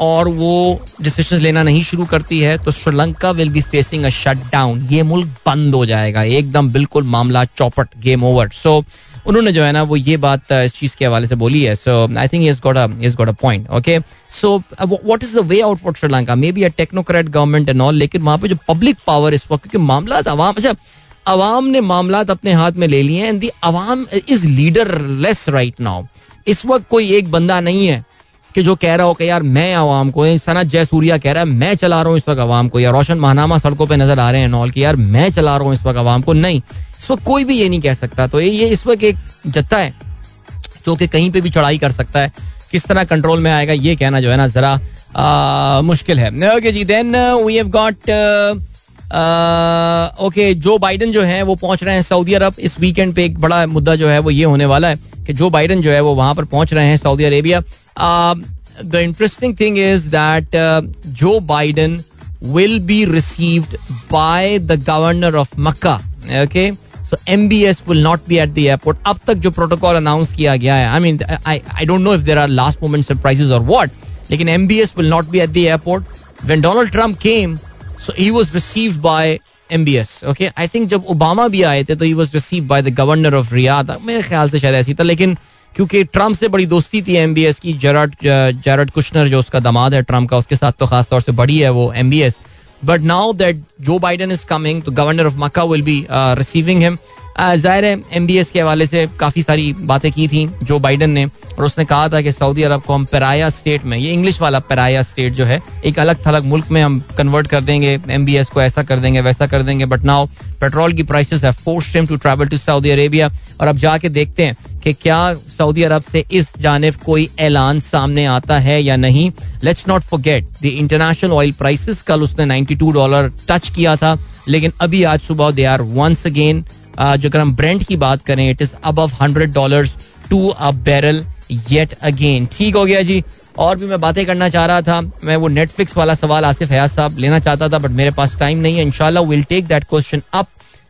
और वो डिसीज़न लेना नहीं शुरू करती है तो Sri Lanka will be facing a shut down ये मुल्क बंद हो जाएगा। एकदम बिल्कुल मामला चौपट गेम ओवर सो उन्होंने जो है ना, वो ये बात इस चीज़ के हवाले से बोली है। So I think is got got a point okay so what is the way out for Sri Lanka may be a technocrat government and all लेकिन वहाँ पे जो पब्लिक पावर इस वक्त, क्योंकि मामला अवाम अच्छा अवाम ने मामला अपने हाथ में ले लिए एंड दी अवाम is leaderless right now इस वक्त कोई एक बंदा नहीं है कि जो कह रहा हो कि यार मैं आवाम को सनत जयसूर्या कह रहा है, मैं चला रहा हूँ इस वक्त आवाम को, या रोशन महानामा सड़कों पे नज़र आ रहे हैं नॉल की यार मैं चला रहा हूँ इस वक्त आवाम को, नहीं. इस वक्त कोई भी ये नहीं कह सकता. तो ये इस वक्त एक जत्ता है जो कि कहीं पे भी चढ़ाई कर सकता है. किस तरह कंट्रोल में आएगा, ये कहना जो है ना जरा मुश्किल है. Okay ji then we have got okay Joe Biden जो है, वो पहुँच रहे हैं सऊदी अरब। इस वीकेंड पे एक बड़ा मुद्दा जो है, वो ये होने वाला है कि जो बाइडन जो है, वो वहाँ पर पहुँच रहे हैं Saudi Arabia. The interesting thing is that Joe Biden will be received by the governor of Mecca okay so M B S will not be at the airport अब तक जो प्रोटोकॉल अनाउंस किया गया है I mean I don't know if there are last moment surprises और what लेकिन M B S will not be at the airport when Donald Trump came so he was receive by M B S okay I think जब Obama भी आए थे तो he was receive by the governor of Riyadh मेरे ख्याल से शायद ऐसी था, लेकिन क्योंकि ट्रंप से बड़ी दोस्ती थी एम बी एस की जराड जराड कुशनर जो उसका दामाद है ट्रंप का उसके साथ तो खास तौर से बड़ी है वो M B S but now that Joe Biden is coming तो governor of Mecca will be receiving him ज़ाहिर है एम बी एस के हवाले से काफ़ी सारी बातें की थी जो बाइडन ने, और उसने कहा था कि सऊदी अरब को हम पेराया स्टेट में, ये इंग्लिश वाला पेराया स्टेट जो है, एक अलग थलग मुल्क में हम कन्वर्ट कर देंगे एम बी एस को ऐसा कर देंगे, वैसा कर देंगे बट नाउ पेट्रोल की प्राइसेस है force to travel to Saudi Arabia और अब जाके देखते हैं कि क्या सऊदी अरब से इस जानब कोई ऐलान सामने आता है या नहीं। Let's not forget the international oil prices कल उसने 92 डॉलर टच किया था, लेकिन अभी आज सुबह दे आर वंस अगेन जो अगर हम ब्रेंड की बात करें इट इज़ अब hundred dollar to a barrel yet again ठीक हो गया जी। और भी मैं बातें करना चाह रहा था। मैं वो नेटफ्लिक्स वाला सवाल आसिफ हयाज साहब लेना चाहता था बट मेरे पास टाइम नहीं है। इनशाला will take that question up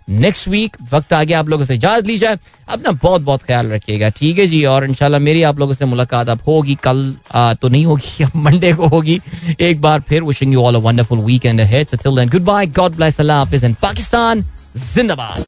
next week वक्त आ गया आप लोगों से इजाज़त ली जाए अपना बहुत बहुत ख्याल रखिएगा। ठीक है जी और इनशाला मेरी आप लोगों से मुलाकात अब होगी कल आ, तो नहीं होगी अब मंडे को होगी। एक बार फिर wishing you all a wonderful weekend goodbye God bless अल्लाह हाफिज एंड पाकिस्तान जिंदाबाद।